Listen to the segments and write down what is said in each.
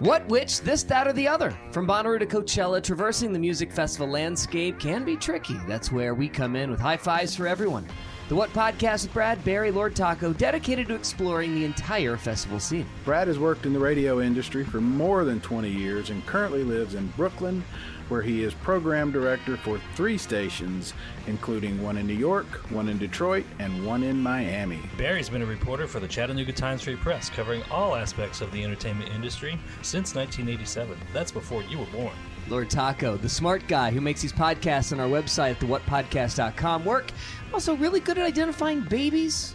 What, which, this, that, or the other? From Bonnaroo to Coachella, traversing the music festival landscape can be tricky. That's where we come in with high fives for everyone. The What Podcast with Brad, Barry, Lord Taco, dedicated to exploring the entire festival scene. Brad has worked in the radio industry for more than 20 years and currently lives in Brooklyn, where he is program director for three stations, including one in New York, one in Detroit, and one in Miami. Barry's been a reporter for the Chattanooga Times Free Press, covering all aspects of the entertainment industry since 1987. That's before you were born. Lord Taco, the smart guy who makes these podcasts on our website at thewhatpodcast.com work. Also, really good at identifying babies,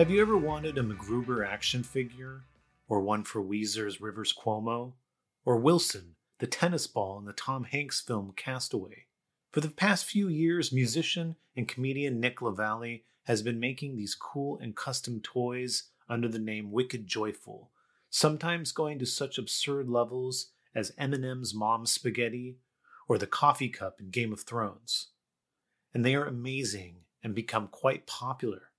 Have you ever wanted a MacGruber action figure? Or one for Weezer's Rivers Cuomo? Or Wilson, the tennis ball in the Tom Hanks film Castaway? For the past few years, musician and comedian Nick LaVallee has been making these cool and custom toys under the name Wicked Joyful, sometimes going to such absurd levels as Eminem's mom's spaghetti or the coffee cup in Game of Thrones. And they are amazing and become quite popular.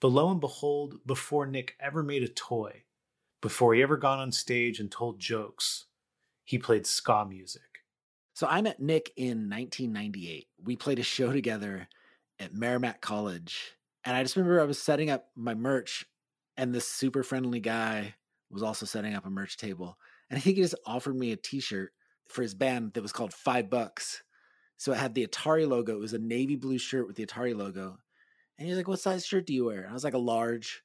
But lo and behold, before Nick ever made a toy, before he ever got on stage and told jokes, he played ska music. So I met Nick in 1998. We played a show together at Merrimack College. And I just remember I was setting up my merch, and this super friendly guy was also setting up a merch table. And I think he just offered me a t shirt for his band that was called Five Bucks. So it had the Atari logo. It was a navy blue shirt with the Atari logo. And he's like, What size shirt do you wear? And I was like, A large.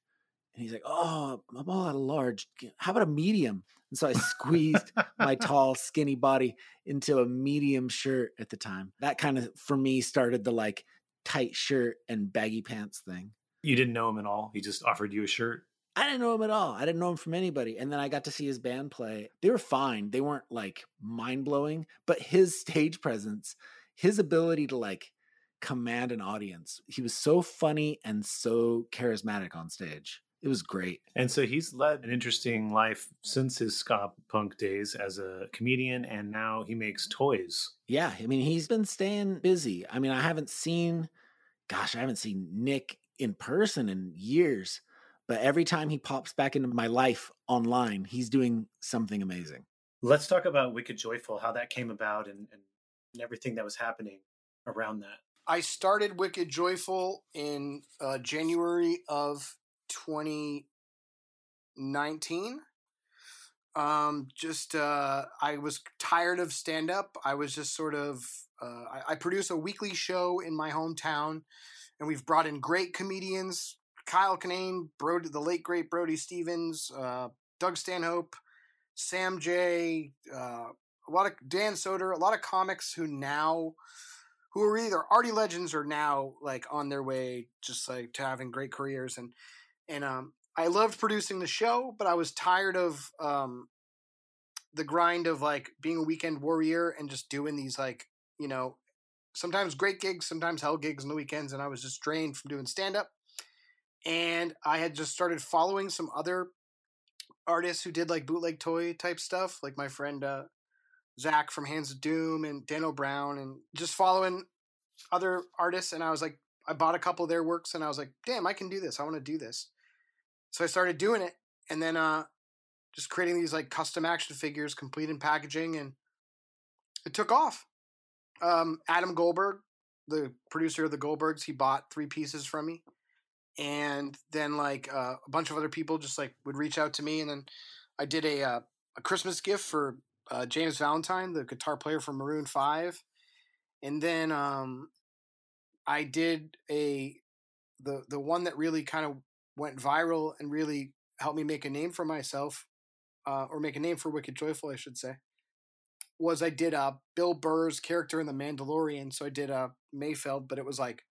And he's like, Oh, I'm all out of large. How about a medium? And so I squeezed my tall, skinny body into a medium shirt at the time. That kind of, for me, started the like tight shirt and baggy pants thing. You didn't know him at all. He just offered you a shirt. I didn't know him at all. I didn't know him from anybody. And then I got to see his band play. They were fine. They weren't like mind blowing, but his stage presence, his ability to like command an audience, he was so funny and so charismatic on stage. It was great. And so he's led an interesting life since his ska punk days as a comedian, and now he makes toys. Yeah. I mean, he's been staying busy. I mean, I haven't seen, gosh, I haven't seen Nick in person in years. But every time he pops back into my life online, he's doing something amazing. Let's talk about Wicked Joyful, how that came about and, and, and everything that was happening around that. I started Wicked Joyful in uh, January of 2019. Um, just uh, I was tired of stand up. I was just sort of uh, I, I produce a weekly show in my hometown, and we've brought in great comedians: Kyle Kinane, Brody, the late great Brody Stevens, uh, Doug Stanhope, Sam J, uh, a lot of Dan Soder, a lot of comics who now who are either already legends or now like on their way just like to having great careers and and um I loved producing the show, but I was tired of um the grind of like being a weekend warrior and just doing these like, you know, sometimes great gigs, sometimes hell gigs on the weekends and I was just drained from doing stand up. And I had just started following some other artists who did like bootleg toy type stuff, like my friend uh Zach from Hands of Doom and Daniel Brown and just following other artists and I was like I bought a couple of their works and I was like, damn, I can do this. I want to do this. So I started doing it and then uh just creating these like custom action figures, complete in packaging and it took off. Um, Adam Goldberg, the producer of the Goldbergs, he bought three pieces from me, and then like uh, a bunch of other people just like would reach out to me, and then I did a uh, a Christmas gift for uh, James Valentine, the guitar player from Maroon Five, and then um, I did a the the one that really kind of went viral and really helped me make a name for myself, uh, or make a name for Wicked Joyful, I should say. Was I did uh, Bill Burr's character in The Mandalorian, so I did uh, Mayfeld, but it was like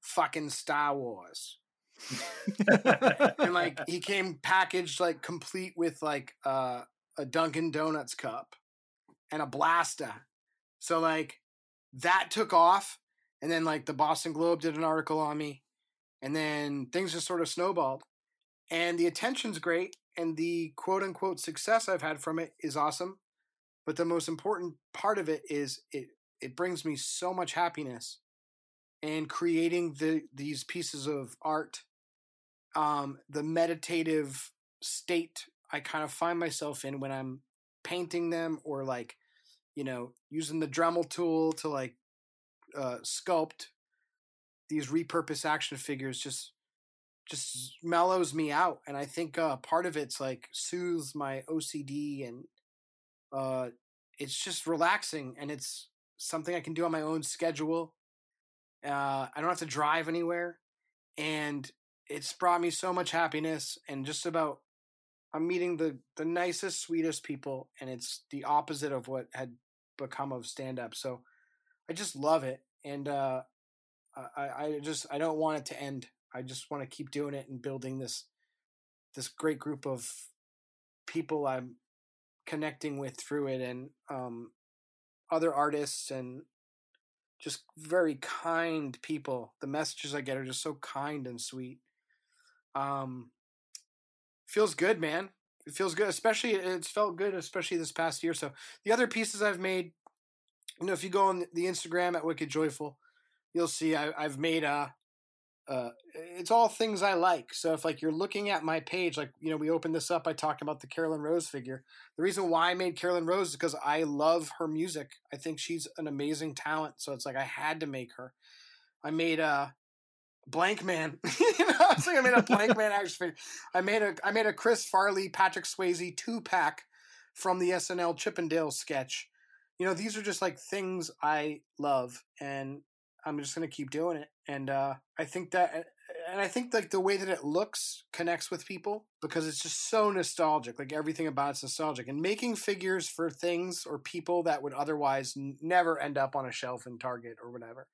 fucking Star Wars. and like he came packaged like complete with like uh, a Dunkin' Donuts cup and a blaster. So like that took off, and then like the Boston Globe did an article on me, and then things just sort of snowballed. And the attention's great, and the quote unquote success I've had from it is awesome. But the most important part of it is it it brings me so much happiness and creating the these pieces of art um, the meditative state I kind of find myself in when I'm painting them or like, you know, using the Dremel tool to like uh, sculpt these repurposed action figures just just mellows me out and i think uh, part of it's like soothes my ocd and uh, it's just relaxing and it's something i can do on my own schedule uh, i don't have to drive anywhere and it's brought me so much happiness and just about I'm meeting the the nicest, sweetest people, and it's the opposite of what had become of stand up. So I just love it, and uh, I I just I don't want it to end. I just want to keep doing it and building this this great group of people I'm connecting with through it, and um, other artists and just very kind people. The messages I get are just so kind and sweet. Um, feels good, man. It feels good, especially it's felt good, especially this past year. So the other pieces I've made, you know, if you go on the Instagram at Wicked Joyful, you'll see I, have made a. uh, it's all things I like. So if like you're looking at my page, like you know, we opened this up by talking about the Caroline Rose figure. The reason why I made Caroline Rose is because I love her music. I think she's an amazing talent. So it's like I had to make her. I made uh Blankman. you know, I like, I made a Blankman action figure. I made a I made a Chris Farley, Patrick Swayze two pack from the SNL Chippendale sketch. You know, these are just like things I love, and I'm just gonna keep doing it. And uh, I think that, and I think like the way that it looks connects with people because it's just so nostalgic. Like everything about it's nostalgic, and making figures for things or people that would otherwise never end up on a shelf in Target or whatever.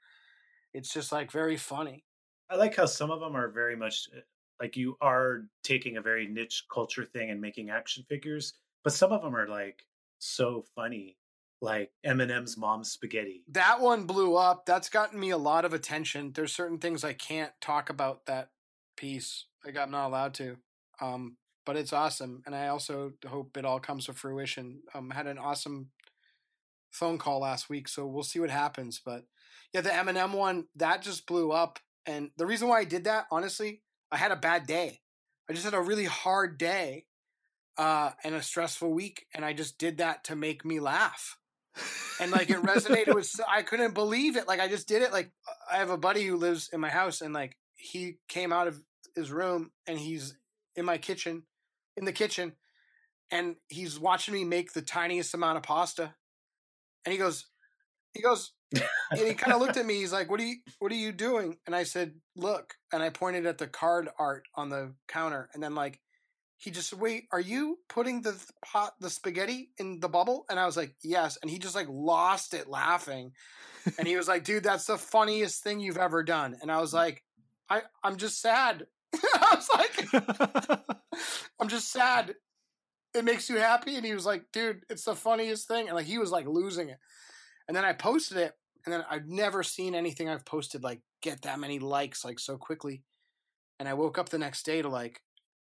It's just like very funny I like how some of them are very much eh, like you are taking a very niche culture thing and making action figures, but some of them are like so funny, like Eminem's mom's spaghetti. That one blew up. That's gotten me a lot of attention. There's certain things I can't talk about that piece. Like I'm not allowed to. Um, but it's awesome, and I also hope it all comes to fruition. Um, had an awesome phone call last week, so we'll see what happens. But yeah, the Eminem one that just blew up and the reason why I did that, honestly, I had a bad day. I just had a really hard day uh, and a stressful week, and I just did that to make me laugh. and like it resonated with, I couldn't believe it. Like I just did it. Like I have a buddy who lives in my house, and like he came out of his room and he's in my kitchen, in the kitchen, and he's watching me make the tiniest amount of pasta. And he goes, he goes, and he kind of looked at me. He's like, "What are you? What are you doing?" And I said, "Look." And I pointed at the card art on the counter, and then like, he just wait. Are you putting the pot, the spaghetti in the bubble? And I was like, "Yes." And he just like lost it laughing, and he was like, "Dude, that's the funniest thing you've ever done." And I was like, "I I'm just sad." I was like, "I'm just sad." It makes you happy, and he was like, "Dude, it's the funniest thing," and like he was like losing it. And then I posted it, and then I've never seen anything I've posted like get that many likes like so quickly. And I woke up the next day to like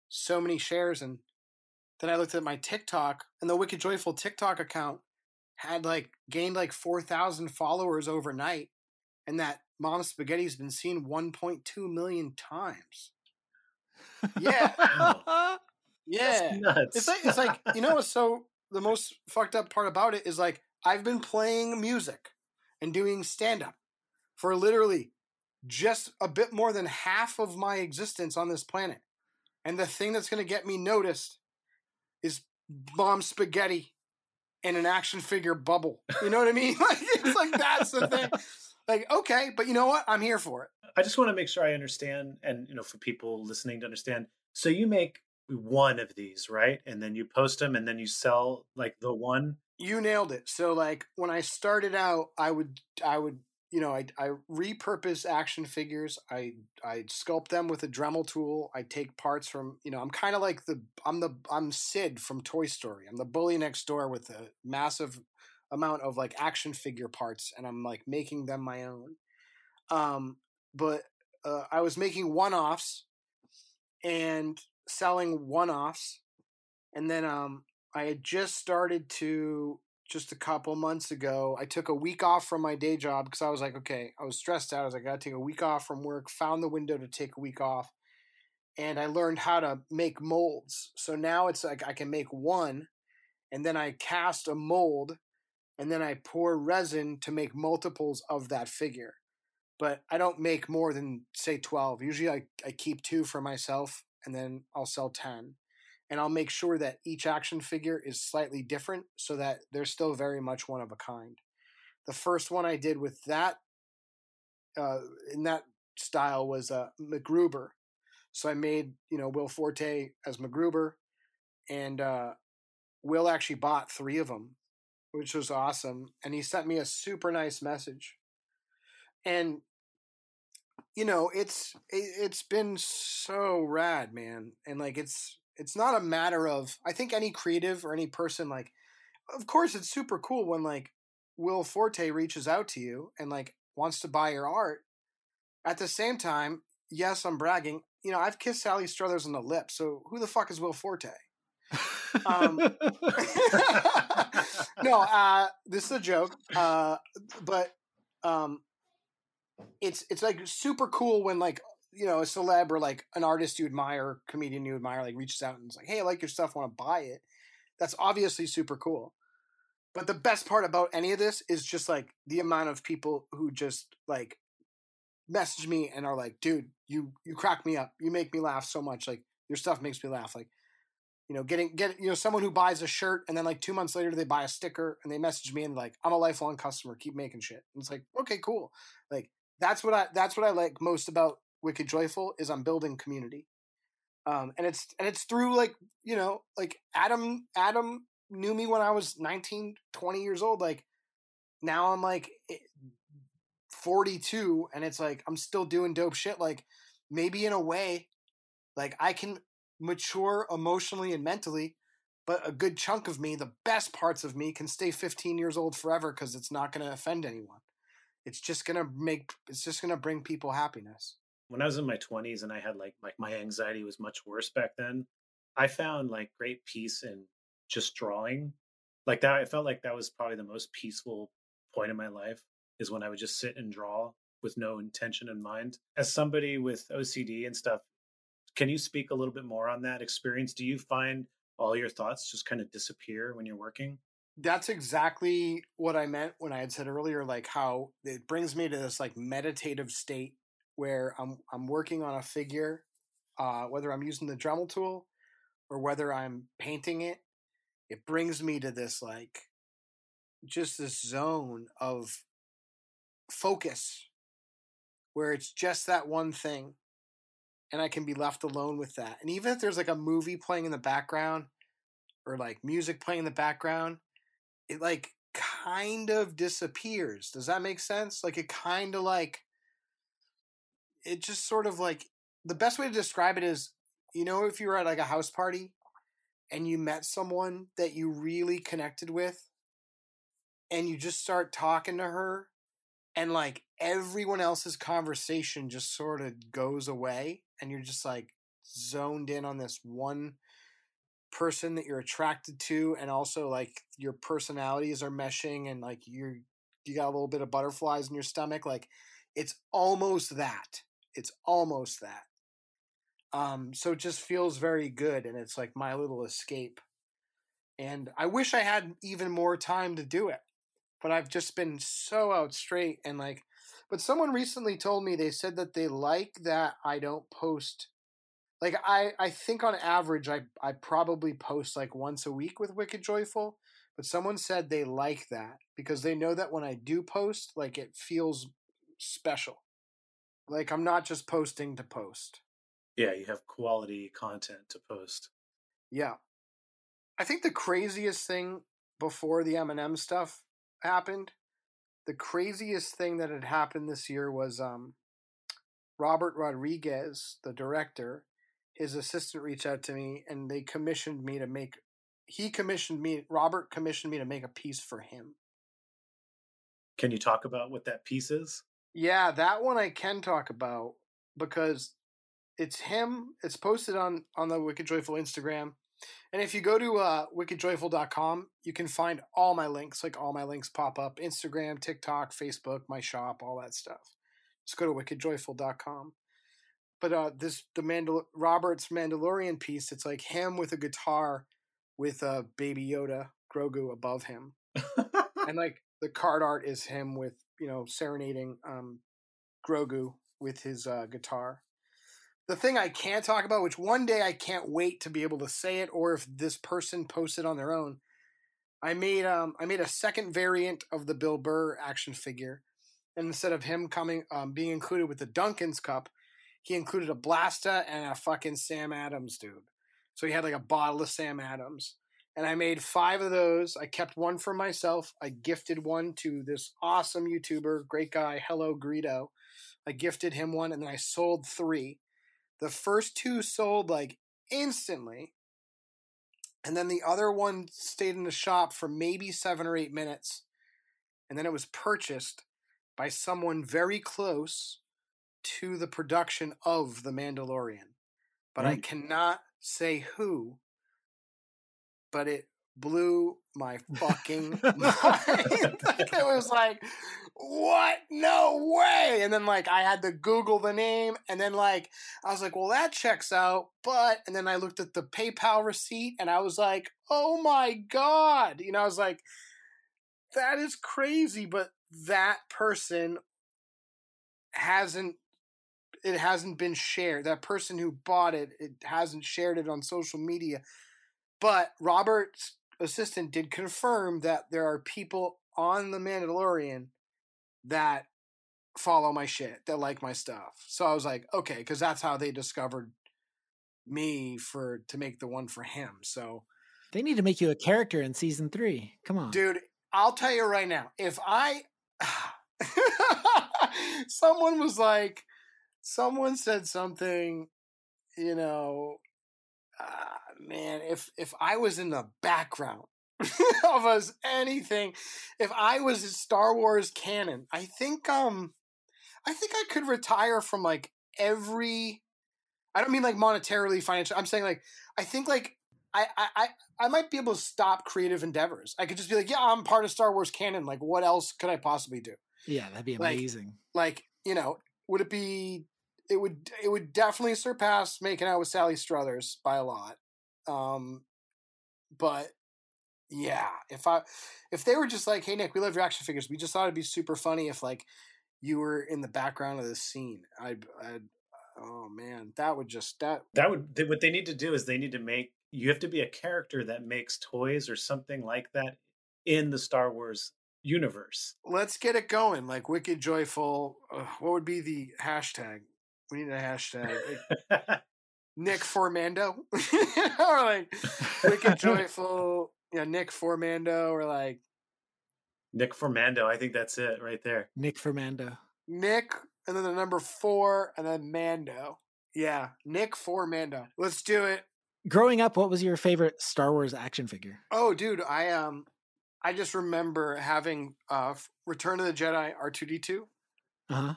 so many shares, and then I looked at my TikTok, and the Wicked Joyful TikTok account had like gained like four thousand followers overnight, and that Mom Spaghetti's been seen 1.2 million times. Yeah. yeah. It's like it's like you know what's so the most fucked up part about it is like I've been playing music and doing stand up for literally just a bit more than half of my existence on this planet. And the thing that's going to get me noticed is bomb spaghetti and an action figure bubble. You know what I mean? Like it's like that's the thing. Like okay, but you know what? I'm here for it. I just want to make sure I understand, and you know, for people listening to understand. So you make one of these, right? And then you post them, and then you sell like the one. You nailed it. So like when I started out, I would I would you know, I, I repurpose action figures. I I sculpt them with a Dremel tool. I take parts from you know. I'm kind of like the I'm the I'm Sid from Toy Story. I'm the bully next door with a massive amount of like action figure parts, and I'm like making them my own. Um, but uh, I was making one offs and selling one offs, and then um, I had just started to just a couple months ago. I took a week off from my day job because I was like, okay, I was stressed out. I was like, I gotta take a week off from work, found the window to take a week off. And I learned how to make molds. So now it's like I can make one and then I cast a mold and then I pour resin to make multiples of that figure. But I don't make more than say 12. Usually I, I keep two for myself and then I'll sell 10 and I'll make sure that each action figure is slightly different so that they're still very much one of a kind. The first one I did with that uh, in that style was uh, MacGruber. So I made you know Will Forte as MacGruber, and uh, Will actually bought three of them, which was awesome. And he sent me a super nice message, and you know it's it, it's been so rad, man. And like it's it's not a matter of I think any creative or any person like of course it's super cool when like Will Forte reaches out to you and like wants to buy your art. At the same time, yes, I'm bragging. You know, I've kissed Sally Struthers on the lips, so who the fuck is Will Forte? um, no, uh, this is a joke, uh, but um, it's it's like super cool when like you know, a celeb or like an artist you admire, comedian you admire, like reaches out and is like, "Hey, I like your stuff, want to buy it." That's obviously super cool. But the best part about any of this is just like the amount of people who just like message me and are like, "Dude, you you crack me up. You make me laugh so much. Like your stuff makes me laugh." Like you know, getting get you know someone who buys a shirt and then like two months later they buy a sticker and they message me and like I'm a lifelong customer, keep making shit. And it's like okay, cool. Like that's what I that's what I like most about Wicked Joyful is I'm building community. Um, and it's and it's through like you know like Adam Adam knew me when I was 19 20 years old like now I'm like eh, 42 and it's like I'm still doing dope shit like maybe in a way like I can mature emotionally and mentally but a good chunk of me the best parts of me can stay 15 years old forever cuz it's not going to offend anyone it's just going to make it's just going to bring people happiness when I was in my 20s and I had like like my anxiety was much worse back then, I found like great peace in just drawing. Like that I felt like that was probably the most peaceful point in my life is when I would just sit and draw with no intention in mind. As somebody with OCD and stuff, can you speak a little bit more on that experience? Do you find all your thoughts just kind of disappear when you're working? That's exactly what I meant when I had said earlier, like how it brings me to this like meditative state where I'm I'm working on a figure, uh, whether I'm using the Dremel tool or whether I'm painting it, it brings me to this like just this zone of focus where it's just that one thing and I can be left alone with that. And even if there's like a movie playing in the background or like music playing in the background, it like kind of disappears. Does that make sense? Like it kind of like it just sort of like the best way to describe it is you know if you were at like a house party and you met someone that you really connected with and you just start talking to her and like everyone else's conversation just sort of goes away and you're just like zoned in on this one person that you're attracted to and also like your personalities are meshing and like you're you got a little bit of butterflies in your stomach like it's almost that it's almost that. Um, so it just feels very good, and it's like my little escape. And I wish I had even more time to do it, but I've just been so out straight and like. But someone recently told me they said that they like that I don't post. Like I, I think on average I I probably post like once a week with Wicked Joyful, but someone said they like that because they know that when I do post, like it feels special. Like I'm not just posting to post. Yeah, you have quality content to post. Yeah. I think the craziest thing before the Eminem stuff happened, the craziest thing that had happened this year was um Robert Rodriguez, the director, his assistant reached out to me and they commissioned me to make he commissioned me Robert commissioned me to make a piece for him. Can you talk about what that piece is? Yeah, that one I can talk about because it's him. It's posted on on the Wicked Joyful Instagram. And if you go to uh, wickedjoyful.com, you can find all my links. Like all my links pop up Instagram, TikTok, Facebook, my shop, all that stuff. Just go to wickedjoyful.com. But uh, this, the Mandal- Robert's Mandalorian piece, it's like him with a guitar with a uh, Baby Yoda, Grogu above him. and like the card art is him with, you know, serenading um, Grogu with his uh, guitar the thing I can't talk about, which one day I can't wait to be able to say it, or if this person posts it on their own. I made um I made a second variant of the Bill Burr action figure, and instead of him coming um being included with the Dunkin's cup, he included a Blasta and a fucking Sam Adams dude. So he had like a bottle of Sam Adams. And I made five of those. I kept one for myself. I gifted one to this awesome YouTuber, great guy, Hello Greedo. I gifted him one and then I sold three. The first two sold like instantly. And then the other one stayed in the shop for maybe seven or eight minutes. And then it was purchased by someone very close to the production of The Mandalorian. But I cannot say who. But it blew my fucking mind. it was like, what? No way. And then like I had to Google the name and then like I was like, well, that checks out. But and then I looked at the PayPal receipt and I was like, oh my God. You know, I was like, that is crazy. But that person hasn't it hasn't been shared. That person who bought it, it hasn't shared it on social media. But Robert's assistant did confirm that there are people on the Mandalorian that follow my shit, that like my stuff. So I was like, okay, because that's how they discovered me for to make the one for him. So they need to make you a character in season three. Come on, dude. I'll tell you right now, if I someone was like, someone said something, you know, uh, man, if if I was in the background of us anything, if I was Star Wars canon, I think um I think I could retire from like every I don't mean like monetarily financial. I'm saying like I think like I, I, I might be able to stop creative endeavors. I could just be like, yeah, I'm part of Star Wars canon. Like, what else could I possibly do? Yeah, that'd be amazing. Like, like you know, would it be? It would. It would definitely surpass making out with Sally Struthers by a lot. Um, but yeah, if I if they were just like, hey Nick, we love your action figures. We just thought it'd be super funny if like you were in the background of the scene. I'd, I'd oh man, that would just that that would what they need to do is they need to make you have to be a character that makes toys or something like that in the Star Wars universe. Let's get it going. Like Wicked Joyful. Uh, what would be the hashtag? We need a hashtag. Nick Formando, or like Wicked Joyful, yeah, Nick Formando, or like Nick Formando. I think that's it right there. Nick Formando. Nick, and then the number four, and then Mando. Yeah, Nick Formando. Let's do it. Growing up, what was your favorite Star Wars action figure? Oh, dude, I um, I just remember having uh, Return of the Jedi R two D two. Uh huh.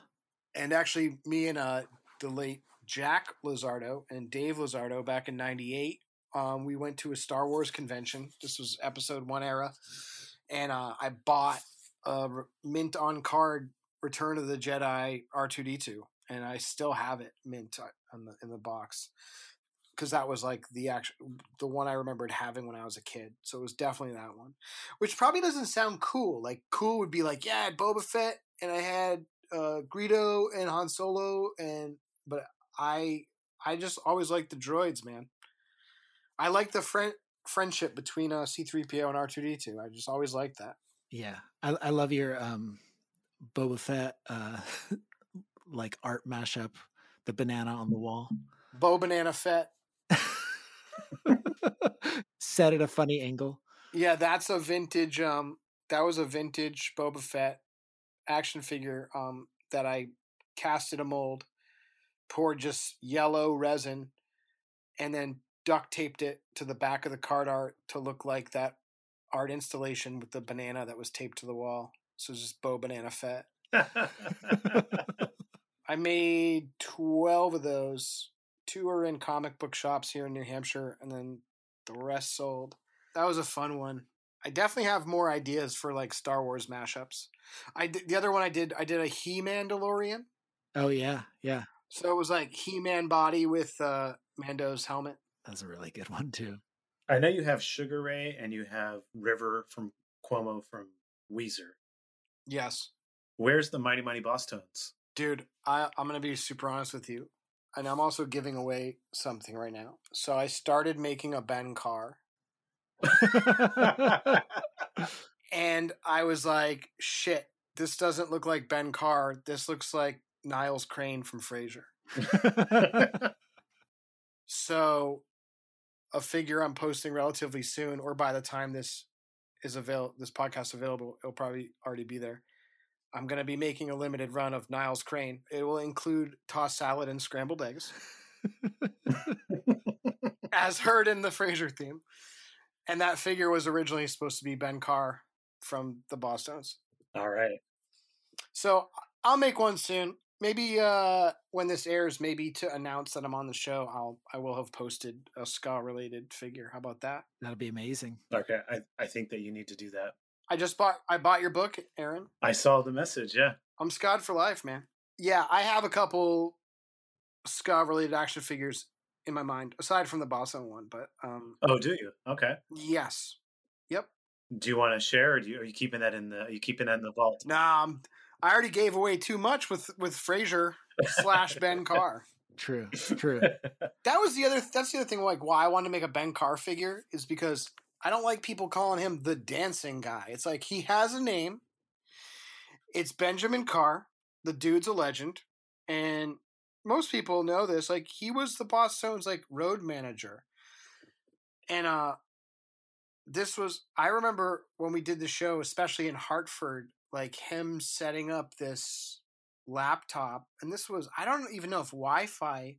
And actually, me and uh, the late Jack Lizardo and Dave Lizardo back in '98. Um, we went to a Star Wars convention. This was Episode One era, and uh, I bought a mint on card Return of the Jedi R two D two, and I still have it mint in the in the box because that was like the actual the one I remembered having when I was a kid. So it was definitely that one, which probably doesn't sound cool. Like cool would be like yeah, I had Boba Fett and I had uh, Greedo and Han Solo, and but I I just always liked the droids, man. I like the friend friendship between uh, C3PO and R2D2. I just always liked that. Yeah, I, I love your um, Boba Fett uh, like art mashup, the banana on the wall. Bo Banana Fett. Set at a funny angle. Yeah, that's a vintage. Um, that was a vintage Boba Fett action figure. Um, that I casted a mold, poured just yellow resin, and then duct taped it to the back of the card art to look like that art installation with the banana that was taped to the wall. So it's just Bo Banana Fett. I made 12 of those. Two are in comic book shops here in New Hampshire, and then the rest sold. That was a fun one. I definitely have more ideas for like Star Wars mashups. I did, the other one I did I did a He Mandalorian. Oh yeah, yeah. So it was like He Man body with uh, Mando's helmet. That's a really good one too. I know you have Sugar Ray and you have River from Cuomo from Weezer. Yes, Where's the Mighty Mighty Bosstones? dude. I I'm gonna be super honest with you, and I'm also giving away something right now. So I started making a Ben Carr. and I was like, shit, this doesn't look like Ben Carr. This looks like Niles Crane from Frasier. So, a figure I'm posting relatively soon, or by the time this is avail this podcast available, it'll probably already be there. I'm gonna be making a limited run of Niles Crane. It will include tossed salad and scrambled eggs, as heard in the Frasier theme. And that figure was originally supposed to be Ben Carr from the Bosstones. All right. So I'll make one soon. Maybe uh, when this airs, maybe to announce that I'm on the show, I'll I will have posted a ska related figure. How about that? That'll be amazing. Okay. I, I think that you need to do that. I just bought I bought your book, Aaron. I saw the message. Yeah. I'm Scott for life, man. Yeah, I have a couple ska related action figures in my mind, aside from the Bosstones one. But um, Oh, do you? Okay. yes, yep. Do you want to share, or do you, are you keeping that in the? Are you keeping that in the vault? Nah, I'm, I already gave away too much with with Frasier slash Ben Carr. True, true. That was the other. That's the other thing. Like, why I wanted to make a Ben Carr figure is because I don't like people calling him the dancing guy. It's like he has a name. It's Benjamin Carr. The dude's a legend, and most people know this. Like, he was the Bosstones' like road manager, and uh, this was. I remember when we did the show, especially in Hartford, like him setting up this laptop, and this was. I don't even know if Wi-Fi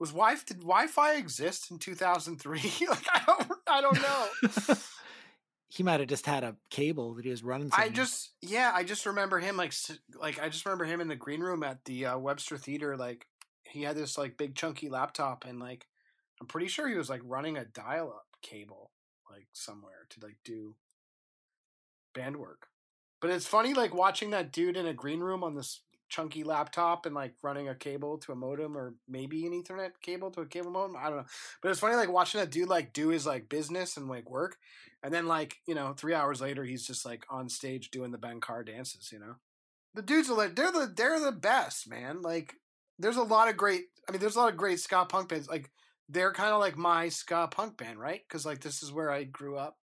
was Wi did Wi-Fi exist in 2003? like I don't I don't know. he might have just had a cable that he was running. I just yeah, I just remember him like like I just remember him in the green room at the uh, Webster Theater like he had this like big chunky laptop and like I'm pretty sure he was like running a dial-up cable like somewhere to like do band work. But it's funny like watching that dude in a green room on this chunky laptop and like running a cable to a modem or maybe an ethernet cable to a cable modem. I don't know. But it's funny like watching that dude like do his like business and like work. And then like, you know, three hours later he's just like on stage doing the Ben Carr dances, you know? The dudes are like they're the they're the best, man. Like there's a lot of great I mean there's a lot of great ska punk bands. Like they're kind of like my ska punk band, right? Because like this is where I grew up.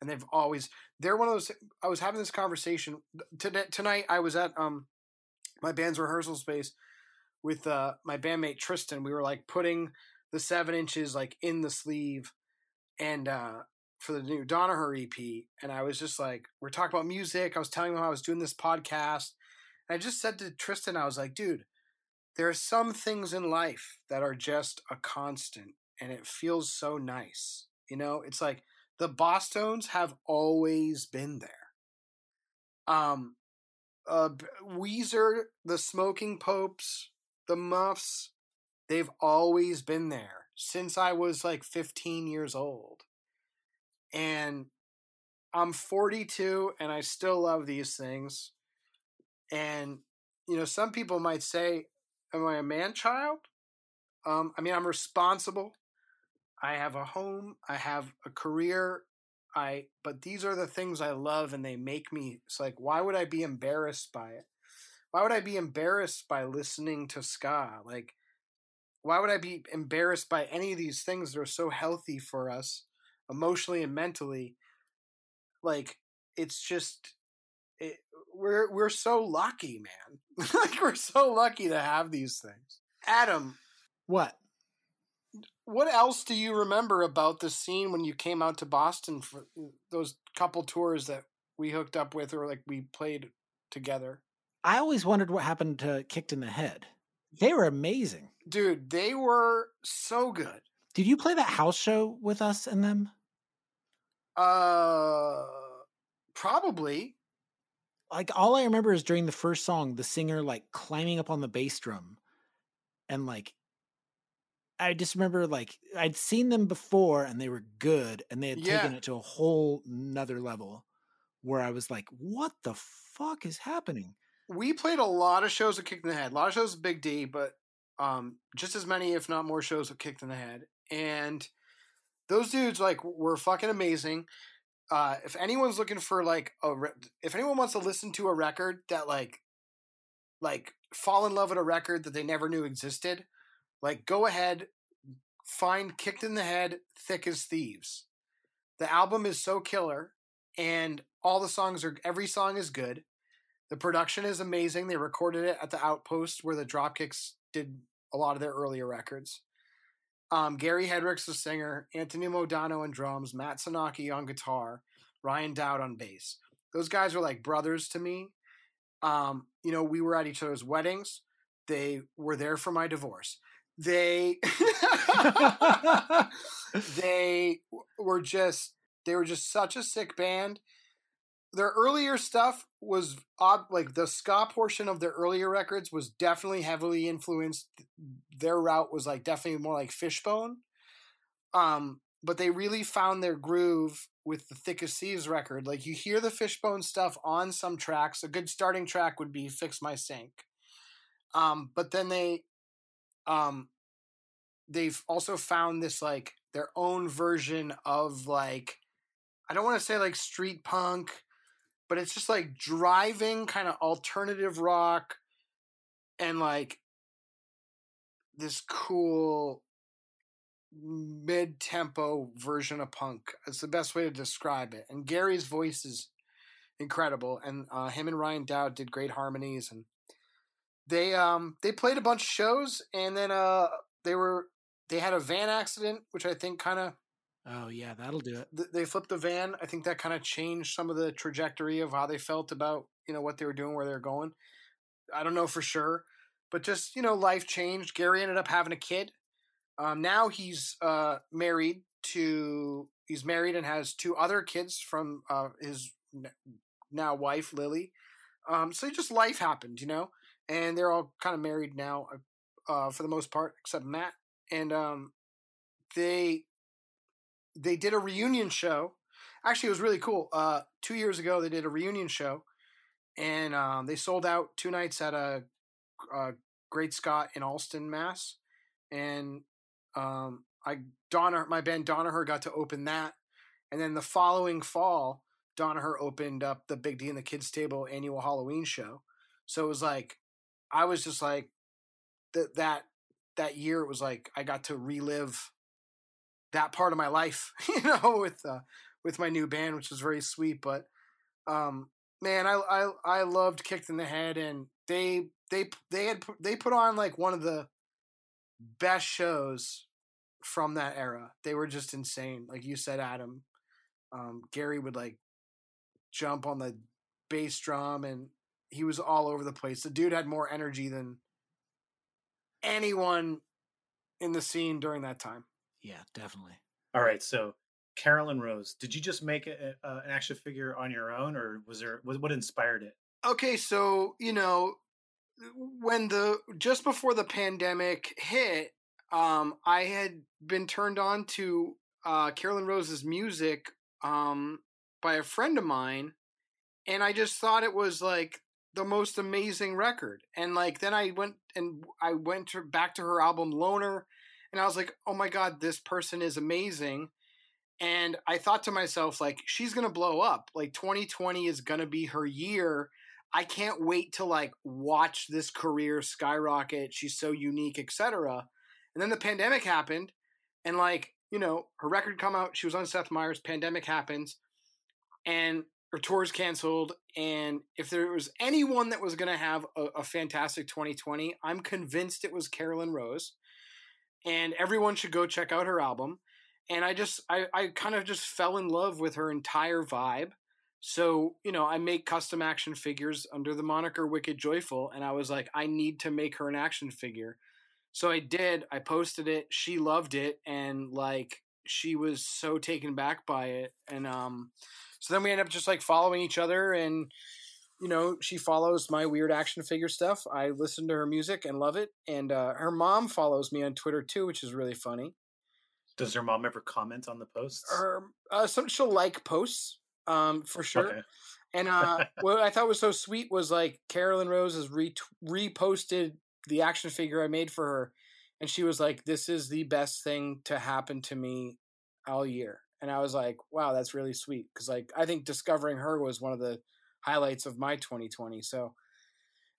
And they've always they're one of those I was having this conversation today tonight I was at um my band's rehearsal space with uh my bandmate Tristan. We were like putting the seven inches like in the sleeve and uh for the new Donaher EP. And I was just like, we're talking about music. I was telling him I was doing this podcast. And I just said to Tristan, I was like, dude, there are some things in life that are just a constant and it feels so nice. You know, it's like the Bosstones have always been there. Um, uh, Weezer, the Smoking Popes, the Muffs, they've always been there since I was like 15 years old. And I'm 42 and I still love these things. And, you know, some people might say, Am I a man child? Um, I mean, I'm responsible. I have a home. I have a career. I but these are the things I love, and they make me. It's like, why would I be embarrassed by it? Why would I be embarrassed by listening to ska? Like, why would I be embarrassed by any of these things that are so healthy for us, emotionally and mentally? Like, it's just it, we're we're so lucky, man. like we're so lucky to have these things. Adam, What? What else do you remember about the scene when you came out to Boston for those couple tours that we hooked up with or like we played together? I always wondered what happened to Kicked in the Head. They were amazing. Dude, they were so good. Did you play that house show with us and them? Uh probably. Like all I remember is during the first song, the singer like climbing up on the bass drum and like I just remember like I'd seen them before and they were good and they had taken it to a whole nother level where I was like, what the fuck is happening? we played a lot of shows with Kicked in the Head. A lot of shows with Big D, but um, just as many, if not more, shows with Kicked in the Head. And those dudes like were fucking amazing. Uh, if anyone's looking for like a, re- if anyone wants to listen to a record that like, like fall in love with a record that they never knew existed, like go ahead, find Kicked in the Head, Thick as Thieves. The album is so killer, and all the songs are every song is good. The production is amazing. They recorded it at the Outpost where the Dropkicks did a lot of their earlier records. Um, Gary Hedrick's the singer, Anthony Modano on drums, Matt Sanaki on guitar, Ryan Dowd on bass. Those guys were like brothers to me. Um, you know, we were at each other's weddings. They were there for my divorce. They they were just they were just such a sick band. Their earlier stuff was odd like the ska portion of their earlier records was definitely heavily influenced their route was like definitely more like fishbone. Um but they really found their groove with the thick as thieves record. Like you hear the fishbone stuff on some tracks a good starting track would be fix my sink. Um but then they um they've also found this like their own version of like I don't want to say like street punk, but it's just like driving kind of alternative rock and like this cool mid tempo version of punk. It's the best way to describe it. And Gary's voice is incredible. And uh, him and Ryan Dowd did great harmonies and they um they played a bunch of shows and then uh they were they had a van accident which I think kind of Oh yeah, that'll do it. th- they flipped the van. I think that kind of changed some of the trajectory of how they felt about you know what they were doing, where they were going. I don't know for sure, but just you know, life changed. Gary ended up having a kid. Um, now he's uh, married to he's married and has two other kids from uh, his n- now wife Lily. Um, so just life happened, you know, and they're all kind of married now uh, for the most part, except Matt. And um, they they did a reunion show. Actually, it was really cool. Uh, two years ago, they did a reunion show, and um, they sold out two nights at a, a Great Scott in Allston, Mass. And um, I Donner, my band Donaher, got to open that, and then the following fall, Donaher opened up the Big D and the Kids Table annual Halloween show. So it was like, I was just like, that that that year it was like I got to relive that part of my life, you know, with uh, with my new band, which was very sweet. But um, man, I I I loved Kicked in the Head, and they they they had they put on like one of the best shows from that era. They were just insane, like you said, Adam. Um, Gary would like jump on the bass drum, and he was all over the place. The dude had more energy than anyone in the scene during that time. Yeah, definitely. All right, so Caroline Rose, did you just make a, a, an action figure on your own, or was there what, what inspired it? okay so you know when the just before the pandemic hit um i had been turned on to uh caroline rose's music um by a friend of mine and i just thought it was like the most amazing record and like then i went and i went to, back to her album loner and I was like, "Oh my god, this person is amazing." And I thought to myself like she's going to blow up. Like 2020 is going to be her year. I can't wait to like watch this career skyrocket. She's so unique, etc. And then the pandemic happened and like, you know, her record come out, she was on Seth Meyers, pandemic happens and her tour's canceled and if there was anyone that was going to have a, a fantastic 2020, I'm convinced it was Caroline Rose and everyone should go check out her album. And I just, I, I kind of just fell in love with her entire vibe. So, you know, I make custom action figures under the moniker Wicked Joyful. And I was like, I need to make her an action figure. So I did. I posted it. She loved it. And like, she was so taken back by it. And, um, so then we end up just like following each other and, you know, she follows my weird action figure stuff. I listen to her music and love it. And uh, her mom follows me on Twitter too, which is really funny. Does her mom ever comment on the posts? Her, uh, some she'll like posts, um, for sure. Okay. And uh, what I thought was so sweet was like Caroline Rose has re- reposted the action figure I made for her, and she was like, "This is the best thing to happen to me all year." And I was like, "Wow, that's really sweet." Because like I think discovering her was one of the highlights of my 2020. So,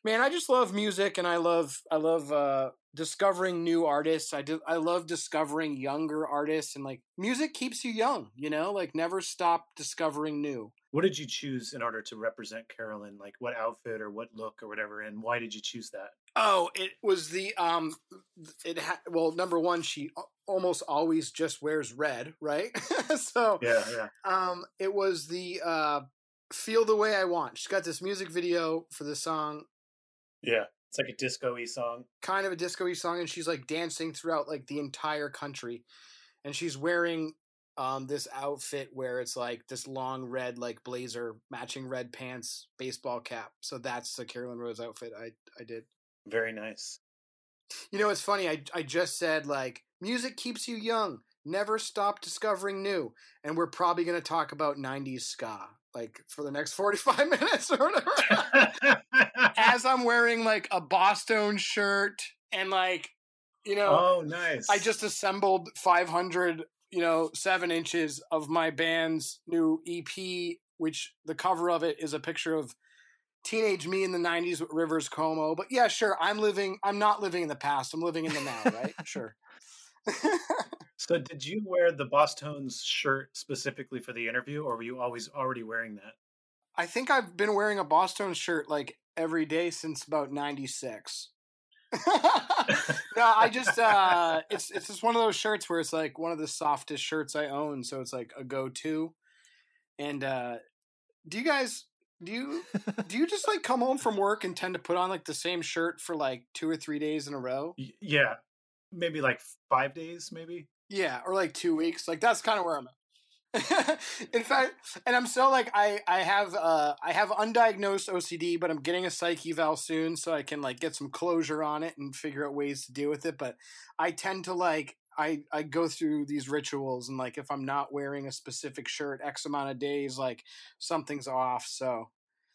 man, I just love music, and I love I love uh, discovering new artists. I do I love discovering younger artists, and like music keeps you young. You know, like never stop discovering new. What did you choose in order to represent Caroline? Like what outfit or what look or whatever? And why did you choose that? Oh, it was the um, it ha- well, number one, she almost always just wears red, right? so Yeah, yeah. um, it was the uh, "Feel the Way I Want." She's got this music video for the song, Yeah. It's like a disco y song. kind of a disco-y song, and she's like dancing throughout like the entire country, and she's wearing um this outfit where it's like this long red like blazer, matching red pants, baseball cap. So that's the Caroline Rose outfit I I did. Very nice. You know, it's funny. I I just said like music keeps you young. Never stop discovering new. And we're probably going to talk about 90s ska like for the next 45 minutes or whatever. As I'm wearing like a Bosstones shirt and like, you know, oh, nice. I just assembled 500, you know, seven inches of my band's new EP, which the cover of it is a picture of teenage me in the 90s with Rivers Cuomo. But yeah, sure, I'm living, I'm not living in the past. I'm living in the now, right? sure. So, did you wear the Bosstones shirt specifically for the interview, or were you always already wearing that? I think I've been wearing a Bosstones shirt like every day since about 96. no, I just uh it's it's just one of those shirts where it's like one of the softest shirts I own, so it's like a go-to. And uh do you guys do you do you just like come home from work and tend to put on like the same shirt for like two or three days in a row? Yeah, maybe like five days, maybe. Yeah, or like two weeks. Like that's kind of where I'm at. in fact, and I'm still like I I have uh I have undiagnosed OCD, but I'm getting a psych eval soon, so I can like get some closure on it and figure out ways to deal with it. But I tend to like I I go through these rituals and like if I'm not wearing a specific shirt X amount of days, like something's off. So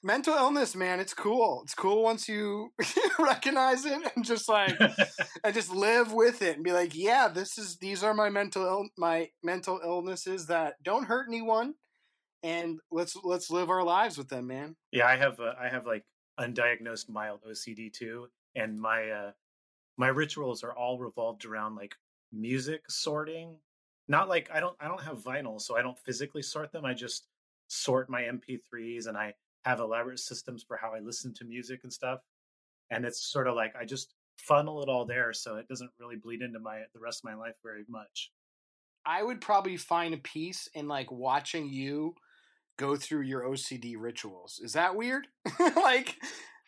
mental illness, man, it's cool. It's cool once you recognize it and just like and just live with it and be like, yeah, this is these are my mental Ill- my mental illnesses that don't hurt anyone, and let's let's live our lives with them, man. Yeah, I have uh, I have like undiagnosed mild OCD too, and my uh my rituals are all revolved around like music sorting. Not like I don't I don't have vinyl, so I don't physically sort them. I just sort my MP3s, and I have elaborate systems for how I listen to music and stuff. And it's sort of like I just funnel it all there, so it doesn't really bleed into my the rest of my life very much. I would probably find a peace in like watching you go through your OCD rituals. Is that weird? like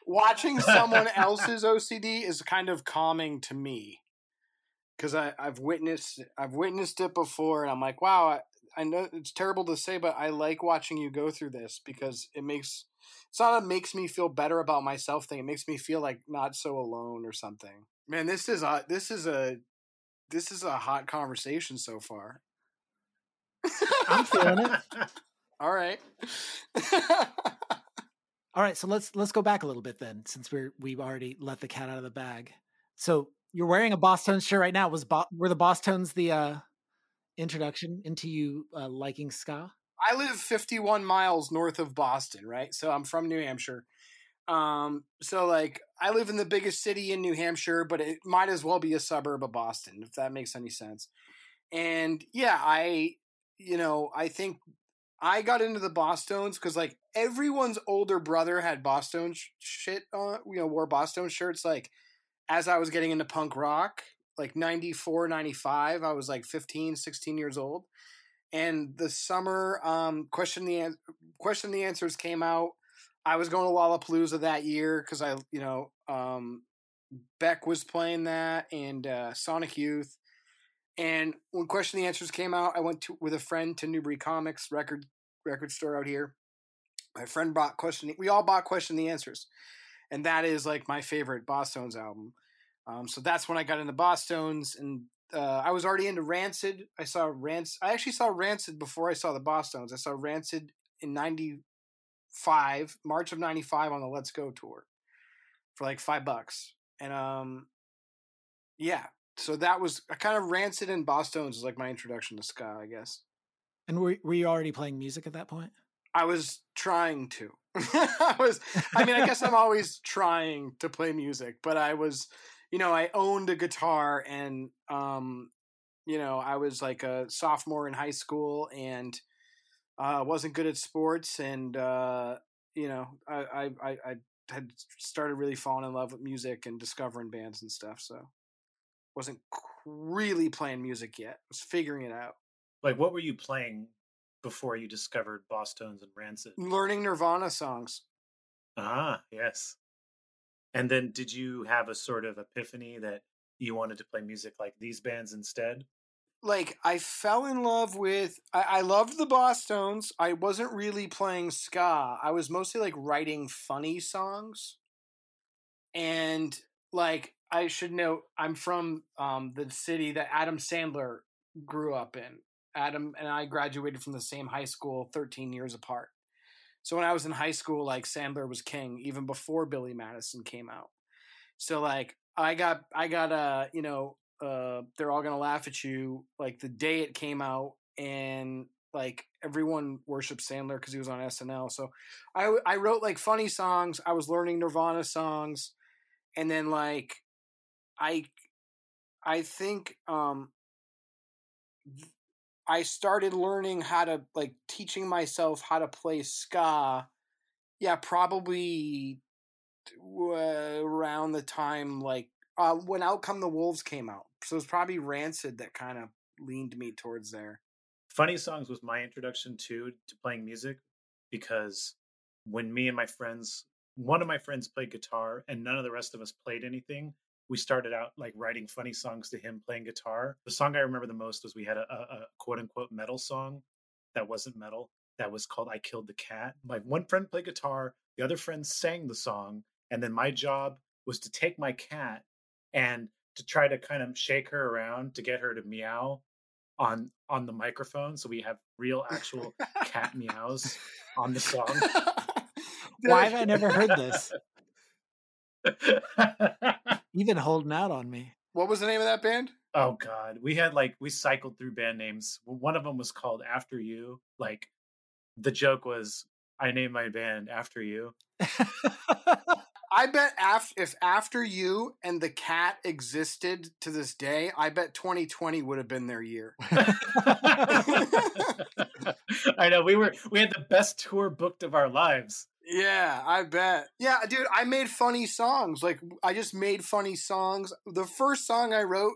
watching someone else's OCD is kind of calming to me because I've witnessed I've witnessed it before, and I'm like, wow. I, I know it's terrible to say, but I like watching you go through this because it makes it's not a makes me feel better about myself thing. It makes me feel like not so alone or something. Man, this is a this is a this is a hot conversation so far. I'm feeling it. All right. All right, so let's let's go back a little bit then, since we're we've already let the cat out of the bag. So you're wearing a Bosstones shirt right now. Was Bo- were the Bosstones the uh, introduction into you uh, liking ska? I live 51 miles north of Boston, right? So I'm from New Hampshire. Um, so like I live in the biggest city in New Hampshire, but it might as well be a suburb of Boston, if that makes any sense. And yeah, I, you know, I think I got into the Bosstones because like everyone's older brother had Boston sh- shit on, you know, wore Bosstones shirts. Like as I was getting into punk rock, like 94, 95, I was like 15, 16 years old. And the summer, um, question the, question the answers came out. I was going to Lollapalooza that year because I, you know, um, Beck was playing that and uh, Sonic Youth. And when Question the Answers came out, I went to with a friend to Newbury Comics record record store out here. My friend bought Question. We all bought Question the Answers, and that is like my favorite Bosstones album. Um, so that's when I got into Bosstones, and uh, I was already into Rancid. I saw Rancid. I actually saw Rancid before I saw the Bosstones. I saw Rancid in '95, March of '95 on the Let's Go tour for like five bucks, and um, yeah. So that was I kind of Rancid and Bosstones is like my introduction to ska, I guess. And were were you already playing music at that point? I was trying to. I was. I mean, I guess I'm always trying to play music, but I was, you know, I owned a guitar, and um, you know, I was like a sophomore in high school, and uh, wasn't good at sports, and uh, you know, I, I I had started really falling in love with music and discovering bands and stuff. So, wasn't really playing music yet. I was figuring it out. Like, what were you playing before you discovered Bosstones and Rancid? Learning Nirvana songs. Ah, yes. And then did you have a sort of epiphany that you wanted to play music like these bands instead? like I fell in love with I, I loved the Bosstones. I wasn't really playing ska. I was mostly like writing funny songs. And like I should note, I'm from um, the city that Adam Sandler grew up in. Adam and I graduated from the same high school 13 years apart. So when I was in high school, like Sandler was king even before Billy Madison came out. So like I got I got uh you know uh they're all gonna laugh at you like the day it came out and like everyone worships Sandler because he was on SNL. So I I wrote like funny songs. I was learning Nirvana songs, and then like I I think um I started learning how to like teaching myself how to play ska. Yeah, probably uh, around the time like uh, when Out Come the Wolves came out. So it's probably Rancid that kind of leaned me towards there. Funny Songs was my introduction to to playing music because when me and my friends, one of my friends played guitar and none of the rest of us played anything, we started out like writing funny songs to him playing guitar. The song I remember the most was we had a, a, a quote unquote metal song that wasn't metal that was called I Killed the Cat. My one friend played guitar, the other friend sang the song, and then my job was to take my cat and to try to kind of shake her around to get her to meow on on the microphone so we have real actual cat meows on the song. Why have I never heard this? You've been holding out on me. What was the name of that band? Oh God, we had like we cycled through band names. One of them was called After You. Like the joke was, I named my band after you. I bet af- if After You and the Cat existed to this day, I bet 2020 would have been their year. I know we were we had the best tour booked of our lives. Yeah, I bet. Yeah, dude, I made funny songs. Like I just made funny songs. The first song I wrote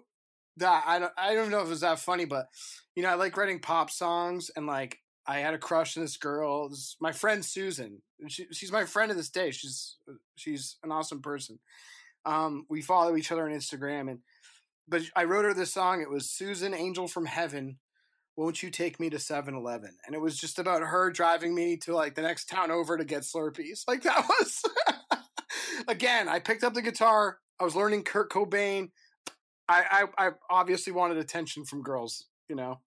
that I don't I don't know if it was that funny, but you know, I like writing pop songs and like I had a crush on this girl. This my friend Susan. She, she's my friend to this day. She's she's an awesome person. Um, we follow each other on Instagram, and but I wrote her this song. It was Susan, Angel from Heaven. Won't you take me to 7-Eleven? And it was just about her driving me to like the next town over to get Slurpees. Like that was again. I picked up the guitar. I was learning Kurt Cobain. I, I I obviously wanted attention from girls. You know.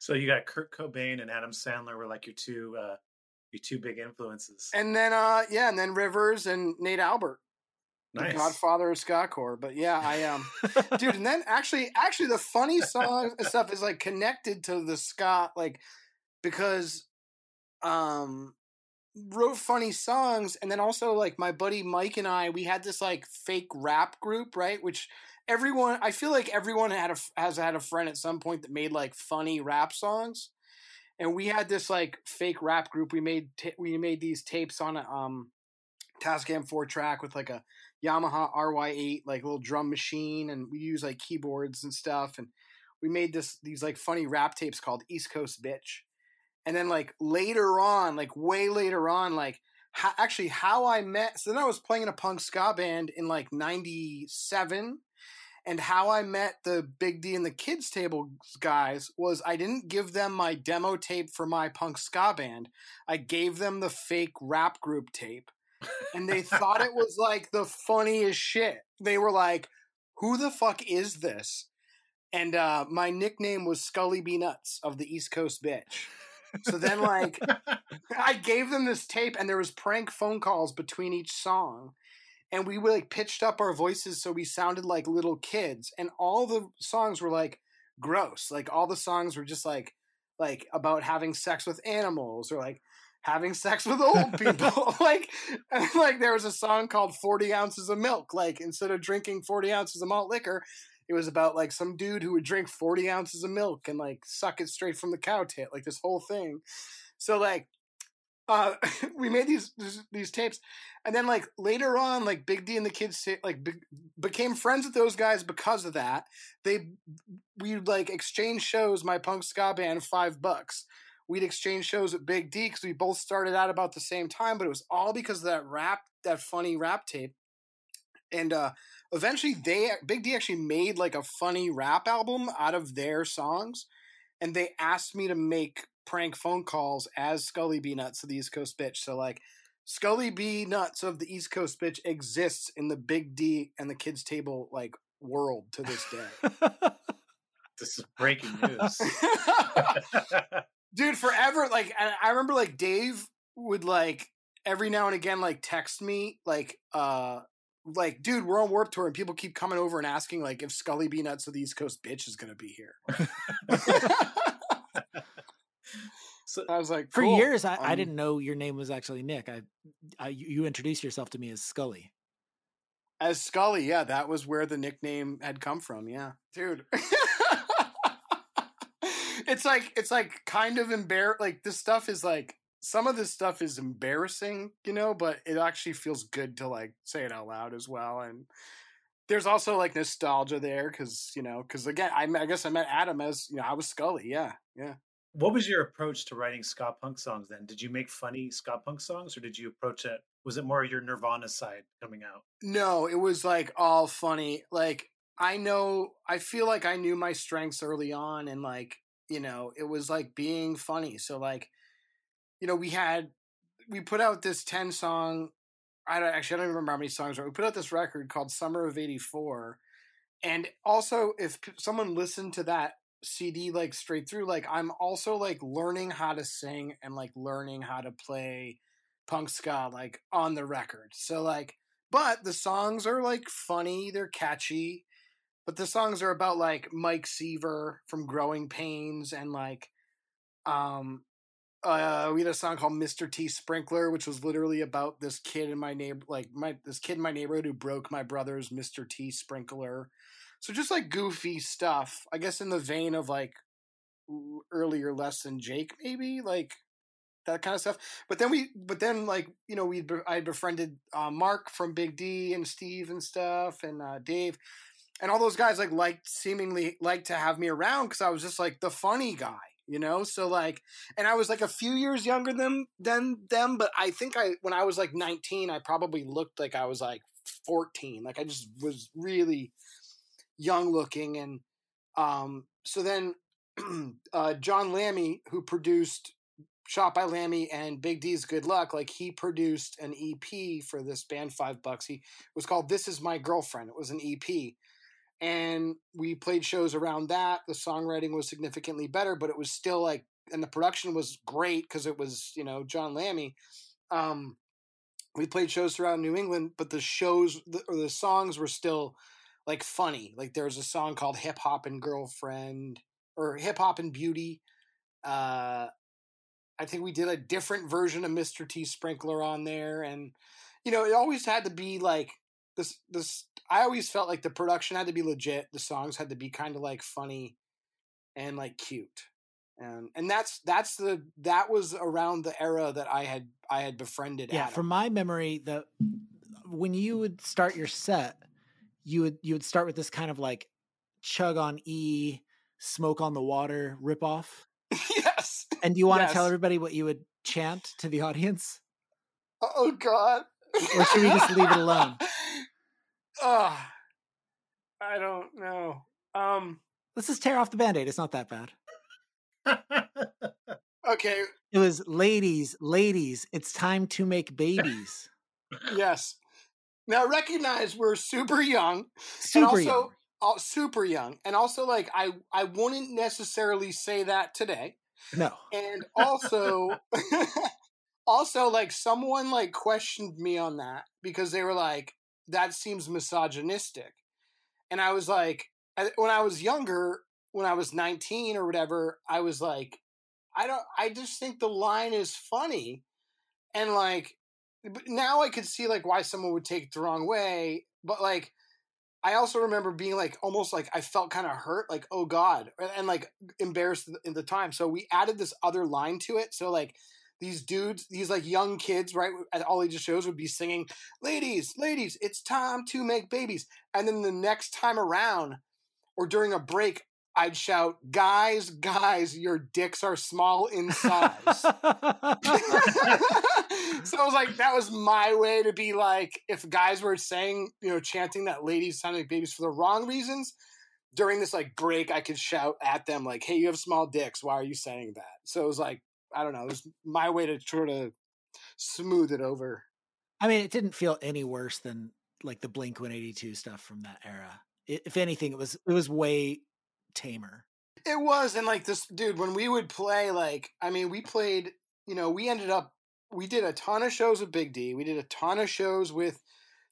So you got Kurt Cobain and Adam Sandler were like your two uh your two big influences. And then uh yeah, and then Rivers and Nate Albert. Nice. the Godfather of Skacore. But yeah, I um, dude, and then actually, actually, the funny song and stuff is like connected to the ska, like because um wrote funny songs and then also like my buddy Mike and I we had this like fake rap group right which everyone I feel like everyone had a has had a friend at some point that made like funny rap songs and we had this like fake rap group we made ta we made these tapes on a um Tascam 4 track with like a Yamaha RY8 like little drum machine and we use like keyboards and stuff and we made this these like funny rap tapes called East Coast Bitch and then like later on, like way later on, like how, actually how I met. So then I was playing in a punk ska band in like '97, and how I met the Big D and the Kids Table guys was I didn't give them my demo tape for my punk ska band. I gave them the fake rap group tape, and they thought it was like the funniest shit. They were like, "Who the fuck is this?" And uh, my nickname was Scully B Nuts of the East Coast Bitch. So then, like, I gave them this tape, and there was prank phone calls between each song, and we like pitched up our voices so we sounded like little kids, and all the songs were like gross. Like all the songs were just like like about having sex with animals or like having sex with old people. like, and, like there was a song called 40 ounces of milk. Like instead of drinking 40 ounces of malt liquor, it was about like some dude who would drink 40 ounces of milk and like suck it straight from the cow tit, like this whole thing. So like uh we made these these tapes and then like later on like big d and the kids like be- became friends with those guys because of that they we like exchange shows my punk ska band five bucks we'd exchange shows with big d because we both started out about the same time but it was all because of that rap that funny rap tape and uh eventually they big d actually made like a funny rap album out of their songs and they asked me to make prank phone calls as Scully B Nuts of the East Coast Bitch. So like Scully B Nuts of the East Coast Bitch exists in the Big D and the Kids Table like world to this day. this is breaking news. Dude, forever like I remember like Dave would like every now and again like text me like uh like, dude, we're on Warped Tour, and people keep coming over and asking, like, if Scully B Nuts of the East Coast Bitch is to be here. so I was like, for years, I, um, I didn't know your name was actually Nick. I, I, you introduced yourself to me as Scully. As Scully, yeah, that was where the nickname had come from. Yeah, dude. it's like it's like kind of embar. Like this stuff is like some of this stuff is embarrassing, you know, but it actually feels good to like say it out loud as well. And there's also like nostalgia there because you know, because again, I, I guess I met Adam as you know I was Scully. Yeah, yeah. What was your approach to writing ska punk songs then? Did you make funny ska punk songs, or did you approach it? Was it more your Nirvana side coming out? No, it was like all funny. Like I know, I feel like I knew my strengths early on, and like you know, it was like being funny. So like you know, we had we put out this ten song. I don't actually I don't remember how many songs. We put out this record called Summer of '84, and also if someone listened to that CD like straight through, like I'm also like learning how to sing and like learning how to play punk ska like on the record. So like, but the songs are like funny, they're catchy. But the songs are about like Mike Seaver from Growing Pains and like um uh, we had a song called Mr. T Sprinkler, which was literally about this kid in my neighbor, like my this kid in my neighborhood who broke my brother's Mr. T Sprinkler. So just like goofy stuff, I guess in the vein of like earlier less than Jake, maybe like that kind of stuff. But then we, but then like you know we I befriended uh, Mark from Big D and Steve and stuff and uh, Dave. And all those guys like liked seemingly liked to have me around because I was just like the funny guy you know? So like and i was like a few years younger than than them but i think i when i was like 19 i probably looked like i was like 14 like i just was really young looking and um so then uh john lammy who produced shot by lammy and big d's good luck like he produced an ep for this band five bucks. He was called this is my girlfriend. It was an ep and we played shows around that. The songwriting was significantly better, but it was still like, and the production was great because it was you know John Lammy. Um, we played shows throughout New England, but the shows the, or the songs were still like funny. Like there was a song called Hip Hop and Girlfriend or Hip Hop and Beauty. Uh, I think we did a different version of Mr. T Sprinkler on there, and you know, it always had to be like this. This I always felt like the production had to be legit. The songs had to be kind of like funny and like cute, and and that's that's the that was around the era that I had I had befriended. Yeah, Adam. from my memory, the when you would start your set, you would you would start with this kind of like chug on E, smoke on the water ripoff. yes. And do you want Yes. to tell everybody what you would chant to the audience? Oh God. Or should we just leave it alone? Ugh. I don't know. Um. Let's just tear off the band-aid. It's not that bad. Okay. It was ladies, ladies, it's time to make babies. Yes. Now recognize we're super young. Super and also, young. uh, super young, and also like I I wouldn't necessarily say that today. No. And also, also like someone like questioned me on that because they were like that seems misogynistic, and I was like when I was younger, when I was nineteen or whatever, I was like I don't I just think the line is funny, and like now I could see like why someone would take it the wrong way, but like I also remember being like almost like I felt kind of hurt, like oh god, and, like embarrassed in the time. So we added this other line to it. So like these dudes, these like young kids, right, at all ages shows would be singing, "Ladies, ladies, it's time to make babies," and then the next time around, or during a break. I'd shout, guys, guys, your dicks are small in size. so I was like, that was my way to be like, if guys were saying, you know, chanting that ladies sound like babies for the wrong reasons, during this like break, I could shout at them like, "Hey, you have small dicks. Why are you saying that?" So it was like, I don't know, it was my way to try to smooth it over. I mean, it didn't feel any worse than like the Blink 182 stuff from that era. I if anything, it was it was way tamer. It was, and like this dude, when we would play, like, I mean, we played, you know, we ended up, we did a ton of shows with Big D. We did a ton of shows with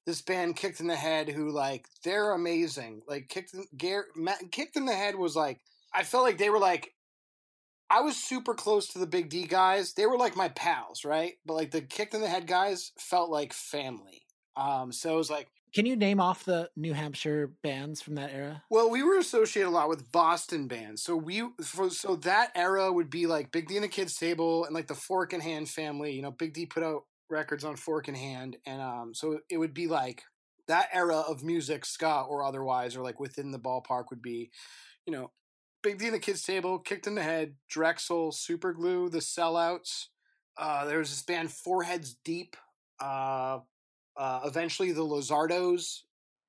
this band Kicked in the Head, who, like, they're amazing. Like, Kicked in, Gar- Matt, Kicked in the Head was like, I felt like they were like, I was super close to the Big D guys. They were like my pals, right? But like the Kicked in the Head guys felt like family. Um, so it was like, Can you name off the New Hampshire bands from that era? Well, we were associated a lot with Boston bands, so we for, so that era would be like Big D and the Kids Table and like the Fork in Hand family. You know, Big D put out records on Fork in Hand, and um, so it would be like that era of music, ska or otherwise, or like within the ballpark would be, you know, Big D and the Kids Table, Kicked in the Head, Drexel, Super Glue, The Sellouts. Uh, there was this band Four Heads Deep. Uh, uh, eventually, the Lizardos,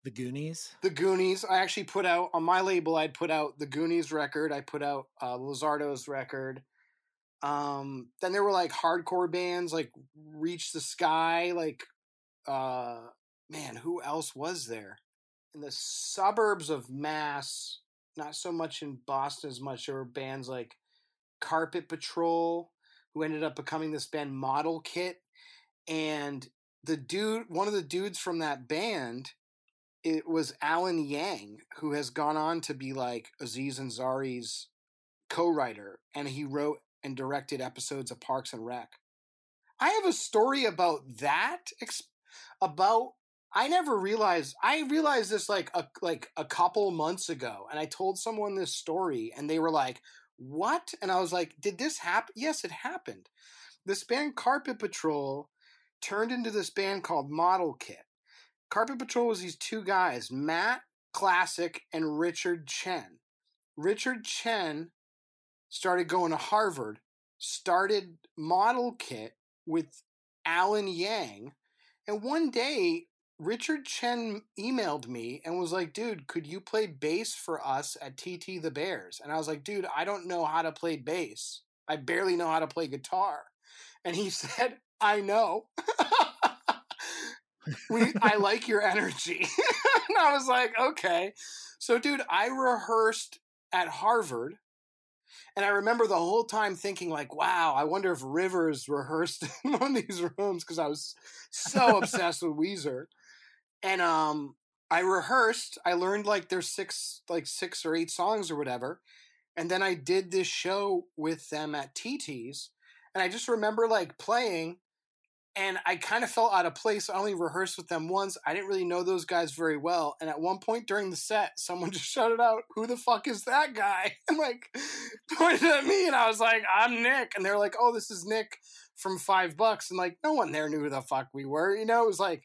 The Goonies. the Goonies. I actually put out on my label. I'd put out the Goonies record. I put out uh, Lizardo's record. Um, then there were like hardcore bands like Reach the Sky. Like, uh, man, who else was there in the suburbs of Mass? Not so much in Boston as much. There were bands like Carpet Patrol, who ended up becoming this band Model Kit, and the dude, one of the dudes from that band it was Alan Yang who has gone on to be like Aziz Ansari's co-writer, and he wrote and directed episodes of Parks and Rec. I have a story about that. About I never realized. I realized this like a like a couple months ago, and I told someone this story, and they were like, "What?" And I was like, "Did this happen?" Yes, it happened. This band Carpet Patrol turned into this band called Model Kit. Carpet Patrol was these two guys, Matt Classic and Richard Chen. Richard Chen started going to Harvard, started Model Kit with Alan Yang, and one day Richard Chen emailed me and was like, dude, could you play bass for us at TT the Bears? And I was like, dude, I don't know how to play bass. I barely know how to play guitar. And he said, I know. we I like your energy. and I was like, okay. So dude, I rehearsed at Harvard And I remember the whole time thinking, like, wow, I wonder if Rivers rehearsed in one of these rooms because I was so obsessed with Weezer. And um, I rehearsed. I learned like there's six, like six or eight songs or whatever. And then I did this show with them at TT's. And I just remember like playing and I kind of felt out of place. I only rehearsed with them once. I didn't really know those guys very well. And at one point during the set, someone just shouted out, Who the fuck is that guy? And like pointed at me. And I was like, I'm Nick. And they're like, Oh, this is Nick from Five Bucks. And like, no one there knew who the fuck we were. You know, it was like,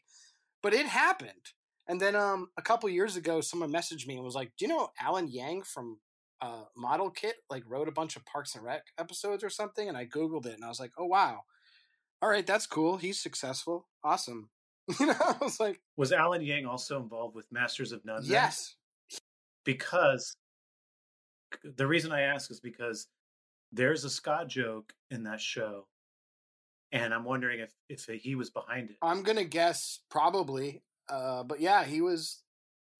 but it happened. And then um, a couple years ago, someone messaged me and was like, Do you know Alan Yang from uh, Model Kit? Like, wrote a bunch of Parks and Rec episodes or something? And I Googled it and I was like, Oh, wow all right, that's cool. He's successful. Awesome. You know, I was like, was Alan Yang also involved with Masters of None? yes, Because the reason I ask is because there's a ska joke in that show, and I'm wondering if if he was behind it. I'm gonna guess probably. Uh, but yeah, he was.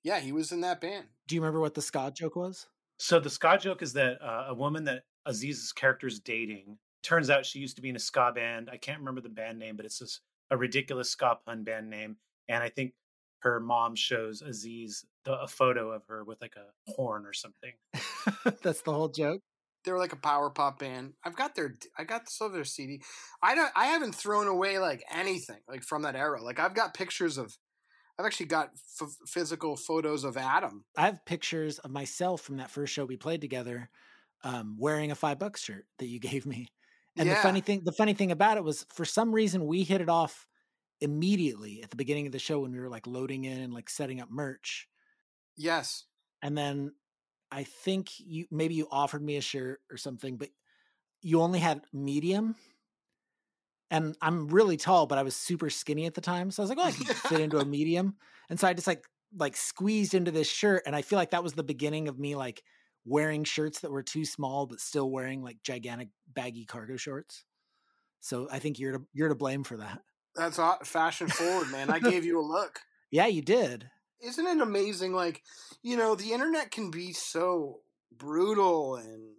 Yeah, he was in that band. Do you remember what the ska joke was? So the ska joke is that uh, a woman that Aziz's character is dating turns out she used to be in a ska band. I can't remember the band name, but it's this, a ridiculous ska pun band name. And I think her mom shows Aziz the, a photo of her with like a horn or something. That's the whole joke. They were like a power pop band. I've got their, I got some of their CD. I don't, I haven't thrown away like anything like from that era. Like I've got pictures of, I've actually got f- physical photos of Adam. I have pictures of myself from that first show we played together, um, wearing a five bucks shirt that you gave me. And the funny thing, the funny thing about it was, for some reason, we hit it off immediately at the beginning of the show when we were like loading in and like setting up merch. Yes. And then I think you maybe you offered me a shirt or something, but you only had medium. And I'm really tall, but I was super skinny at the time. So I was like, oh, I can fit into a medium. And so I just like like squeezed into this shirt. And I feel like that was the beginning of me like wearing shirts that were too small, but still wearing like gigantic baggy cargo shorts. So I think you're to you're to blame for that. That's fashion forward, man. I gave you a look. Yeah, you did. Isn't it amazing like you know the internet can be so brutal and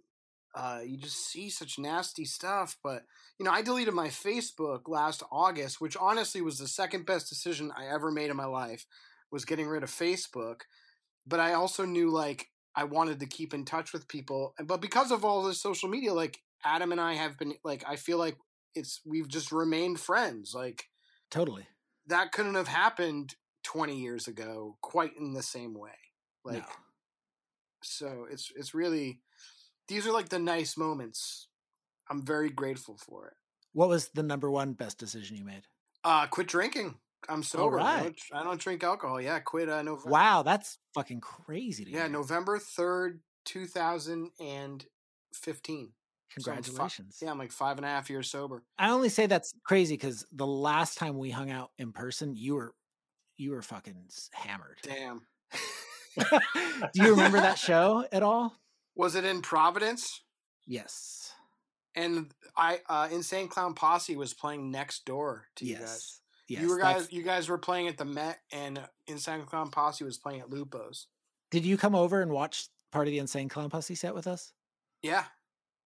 uh, you just see such nasty stuff but you know i deleted my facebook last august which honestly was the second best decision i ever made in my life was getting rid of facebook but i also knew like i wanted to keep in touch with people but because of all this social media like adam and i have been like i feel like it's we've just remained friends like Totally. that couldn't have happened 20 years ago quite in the same way like no. so it's it's really these are like the nice moments i'm very grateful for it What was the number one best decision you made? uh quit drinking i'm sober I, don't, I don't drink alcohol yeah quit uh november Wow, that's fucking crazy to yeah hear. november 3rd 2015 So I'm fi- Congratulations. yeah i'm like five and a half years sober I only say that's crazy because the last time we hung out in person, you were you were fucking hammered. damn Do you remember that show at all? was it in providence Yes. and i uh insane clown posse was playing next door to you guys Yes. Yes. you were that's- guys, you guys were playing at the Met, and Insane Clown Posse was playing at Lupo's. Did you come over and watch part of the Insane Clown Posse set with us? Yeah,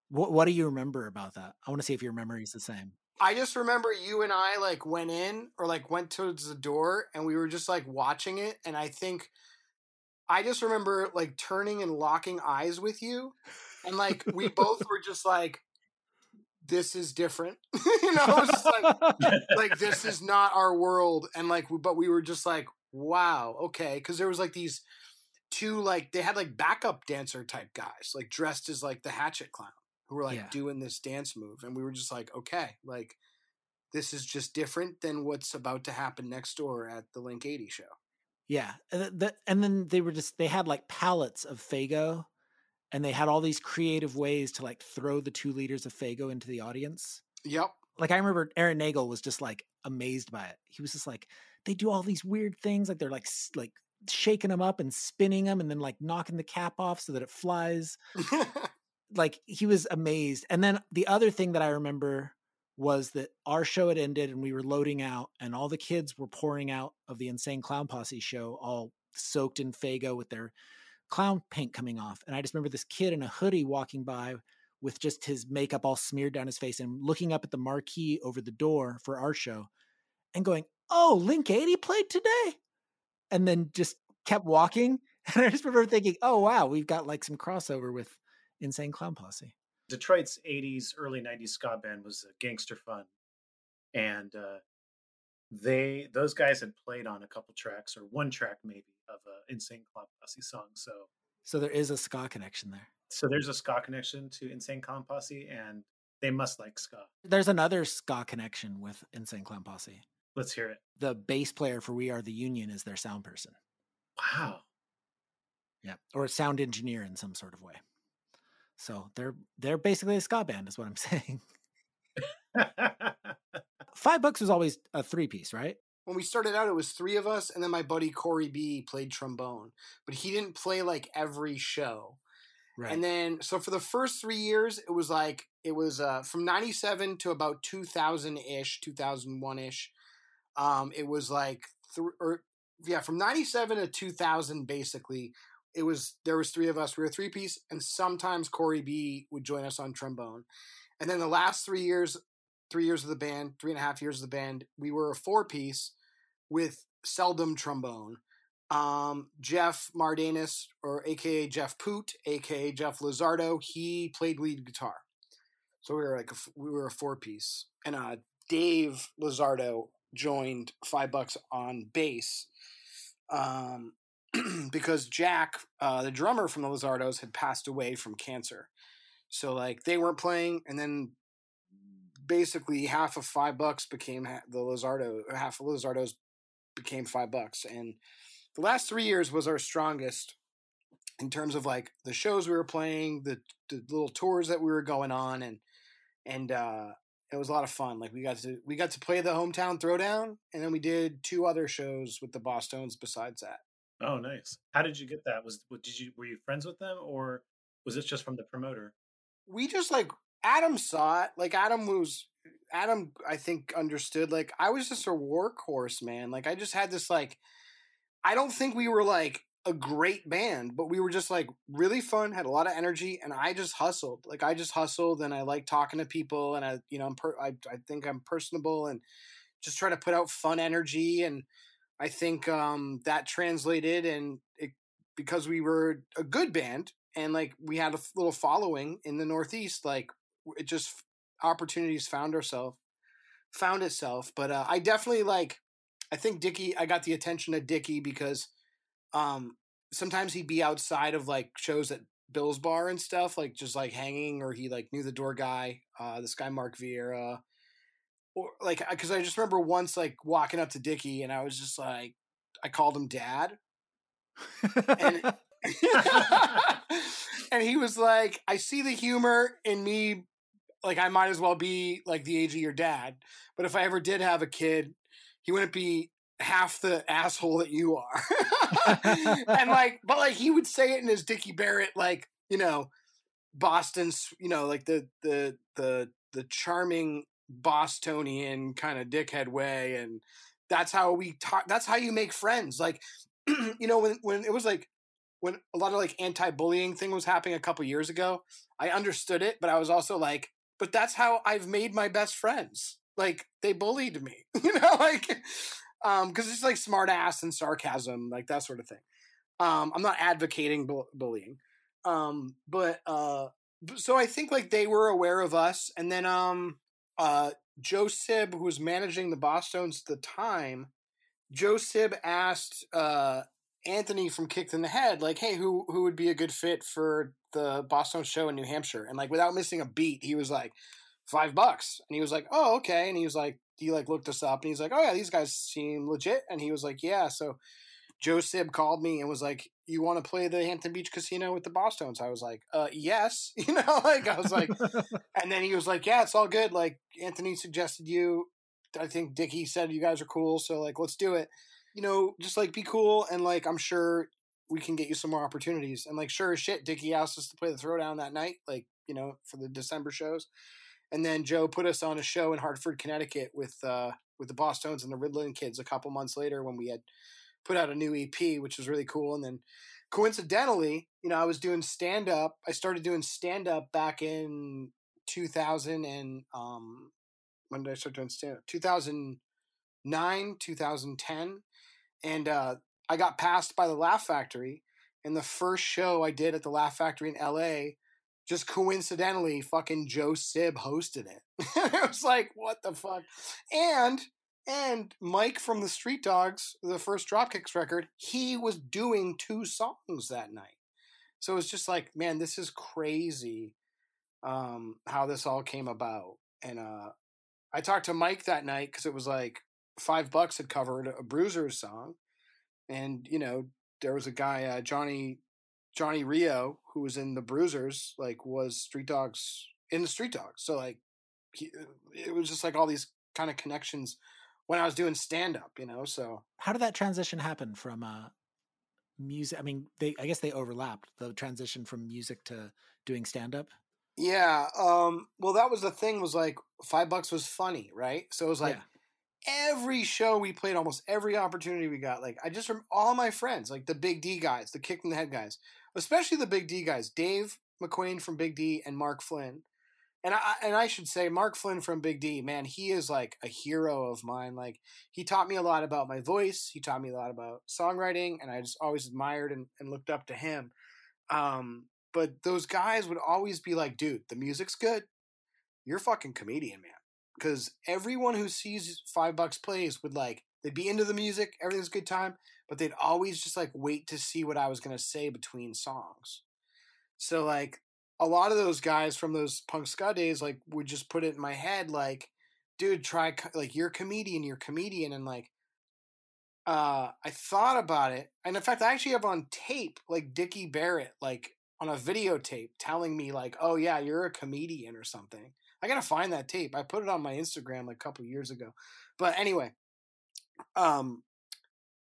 What What do you remember about that? I want to see if your memory is the same. I just remember you and I like went in or like went towards the door, and we were just like watching it. And I think I just remember like turning and locking eyes with you, and like we both were just like, "This is different," you know. Just like like this is not our world and like but we were just like wow okay because there was like these two like they had like backup dancer type guys like dressed as like the hatchet clown who were like Yeah. doing this dance move and we were just like okay like this is just different than what's about to happen next door at the link 80 show Yeah, and, th- th- and then they were just they had like pallets of Faygo, and they had all these creative ways to like throw the two liters of Faygo into the audience. yep Like I remember Aaron Nagel was just like amazed by it. He was just like, they do all these weird things, like they're like like shaking them up and spinning them, and then like knocking the cap off so that it flies. like he was amazed. And then the other thing that I remember was that our show had ended and we were loading out, and all the kids were pouring out of the Insane Clown Posse show, all soaked in Faygo with their clown paint coming off. And I just remember this kid in a hoodie walking by with just his makeup all smeared down his face and looking up at the marquee over the door for our show and going, "Oh, Link 80 played today." And then just kept walking. And I just remember thinking, "Oh, wow, we've got like some crossover with Insane Clown Posse." Detroit's 80s, early 90s ska band was Gangster Fun. And uh, they those guys had played on a couple tracks or one track maybe of a Insane Clown Posse song. So So there is a ska connection there. so there's a ska connection to Insane Clown Posse and they must like ska. There's another ska connection with Insane Clown Posse. Let's hear it. The bass player for We Are the Union is their sound person. Wow. Yeah, or a sound engineer in some sort of way. So they're they're basically a ska band, is what I'm saying. Five Bucks was always a three piece, right? when we started out, it was three of us, and then my buddy Corey B played trombone, but he didn't play like every show. Right. And then, so for the first three years, it was like it was uh, from '97 to about 2000 ish, 2001 ish. Um, it was like th- or yeah, from '97 to 2000, basically, it was there was three of us. We were three piece, and sometimes Corey B would join us on trombone. And then the last three years, three years of the band, three and a half years of the band, we were a four piece with seldom trombone. Um, Jeff Mardanis, or AKA Jeff Poot, AKA Jeff Lizardo, he played lead guitar. So we were like a, we were a four piece, and uh, Dave Lizardo joined Five Bucks on bass, um, because Jack, uh, the drummer from the Lizardos, had passed away from cancer. So like they weren't playing, and then basically half of Five Bucks became the Lizardo, half of Lizardos became Five Bucks, and the last three years was our strongest in terms of like the shows we were playing, the, the little tours that we were going on, and and uh, it was a lot of fun. Like we got to we got to play the hometown throwdown, and then we did two other shows with the Bosstones besides that. Oh, nice. How did you get that? Was did you were you friends with them or was this just from the promoter? we just like Adam saw it. Like Adam was Adam I think understood like I was just a workhorse, man. Like I just had this like I don't think we were like a great band, but we were just like really fun, had a lot of energy, and I just hustled. Like I just hustled, and I like talking to people, and I, you know, I'm per- I, I think I'm personable, and just try to put out fun energy, and I think um, that translated, and it because we were a good band, and like we had a little following in the Northeast, like it just opportunities found ourselves, found itself. But uh, I definitely like. I think Dickie. I got the attention of Dickie because um sometimes he'd be outside of like shows at Bill's bar and stuff, like just like hanging, or he like knew the door guy, uh, this guy Mark Vieira, or like because I just remember once like walking up to Dickie and I was just like, I called him Dad, and and he was like, I see the humor in me, like I might as well be like the age of your dad, but if I ever did have a kid, he wouldn't be half the asshole that you are. and like, but like he would say it in his Dickie Barrett, like, you know, Boston's, you know, like the, the, the, the charming Bostonian kind of dickhead way. And that's how we talk. That's how you make friends. Like, you know, when, when it was like, when a lot of like anti-bullying thing was happening a couple years ago, I understood it, but I was also like, but that's how I've made my best friends. Like they bullied me, you know, like um because it's like smart ass and sarcasm like that sort of thing um i'm not advocating bu- bullying um but uh so i think like they were aware of us and then um uh joe sib who was managing the bosstones at the time joe sib asked uh anthony from kicked in the head like hey who who would be a good fit for the bosstones show in new hampshire and like without missing a beat he was like five bucks and he was like oh okay and he was like he like looked us up and he's like, "Oh yeah, these guys seem legit." And he was like, "Yeah." So Joe Sib called me and was like, "You want to play the Hampton Beach Casino with the Bosstones?" I was like, "Uh, yes." You know, like I was like, and then he was like, "Yeah, it's all good." Like Anthony suggested you. I think Dickie said you guys are cool, so like let's do it. You know, just like be cool and like I'm sure we can get you some more opportunities. And like sure as shit, Dickie asked us to play the throwdown that night, like you know, for the December shows and then Joe put us on a show in Hartford, Connecticut, with uh, with the Bosstones and the Riddlin Kids a couple months later when we had put out a new EP, which was really cool. And then coincidentally, you know, I was doing stand up. I started doing stand up back in 2000 and um when did I start doing stand up? 2009, 2010. And uh I got passed by the Laugh Factory and the first show I did at the Laugh Factory in LA just coincidentally fucking Joe Sib hosted it. it was like, what the fuck? And and Mike from the Street Dogs, the first Dropkicks record, he was doing two songs that night. So it was just like, man, this is crazy um, how this all came about. And uh, I talked to Mike that night because it was like five bucks had covered a Bruisers song. And, you know, there was a guy, uh, Johnny Johnny Rioux, who was in the Bruisers, like was Street Dogs in the Street Dogs. So like, he, it was just like all these kind of connections when I was doing stand up, you know. So how did that transition happen from uh, music? I mean, they I guess they overlapped the transition from music to doing stand up. Yeah. Um, well, that was the thing. Was like five bucks was funny, right? So it was like. Yeah every show we played, almost every opportunity we got. Like I just from all my friends, like the Big D guys, the Kicked in the Head guys, especially the Big D guys, Dave McWane from Big D and Mark Flynn. And I and I should say Mark Flynn from Big D, man, he is like a hero of mine. Like he taught me a lot about my voice. He taught me a lot about songwriting, and I just always admired and, and looked up to him. Um, but those guys would always be like, dude, the music's good. You're fucking comedian, man because everyone who sees Five Bucks Plays would like they'd be into the music, everything's a good time, but they'd always just like wait to see what I was gonna say between songs. So like a lot of those guys from those punk ska days like would just put it in my head like, dude, try like you're a comedian, you're a comedian, and like. Uh, I thought about it, and in fact, I actually have on tape like Dickie Barrett, like on a videotape, telling me like, "Oh yeah, you're a comedian" or something. I gotta find that tape. I put it on my Instagram like a couple years ago. But anyway, um,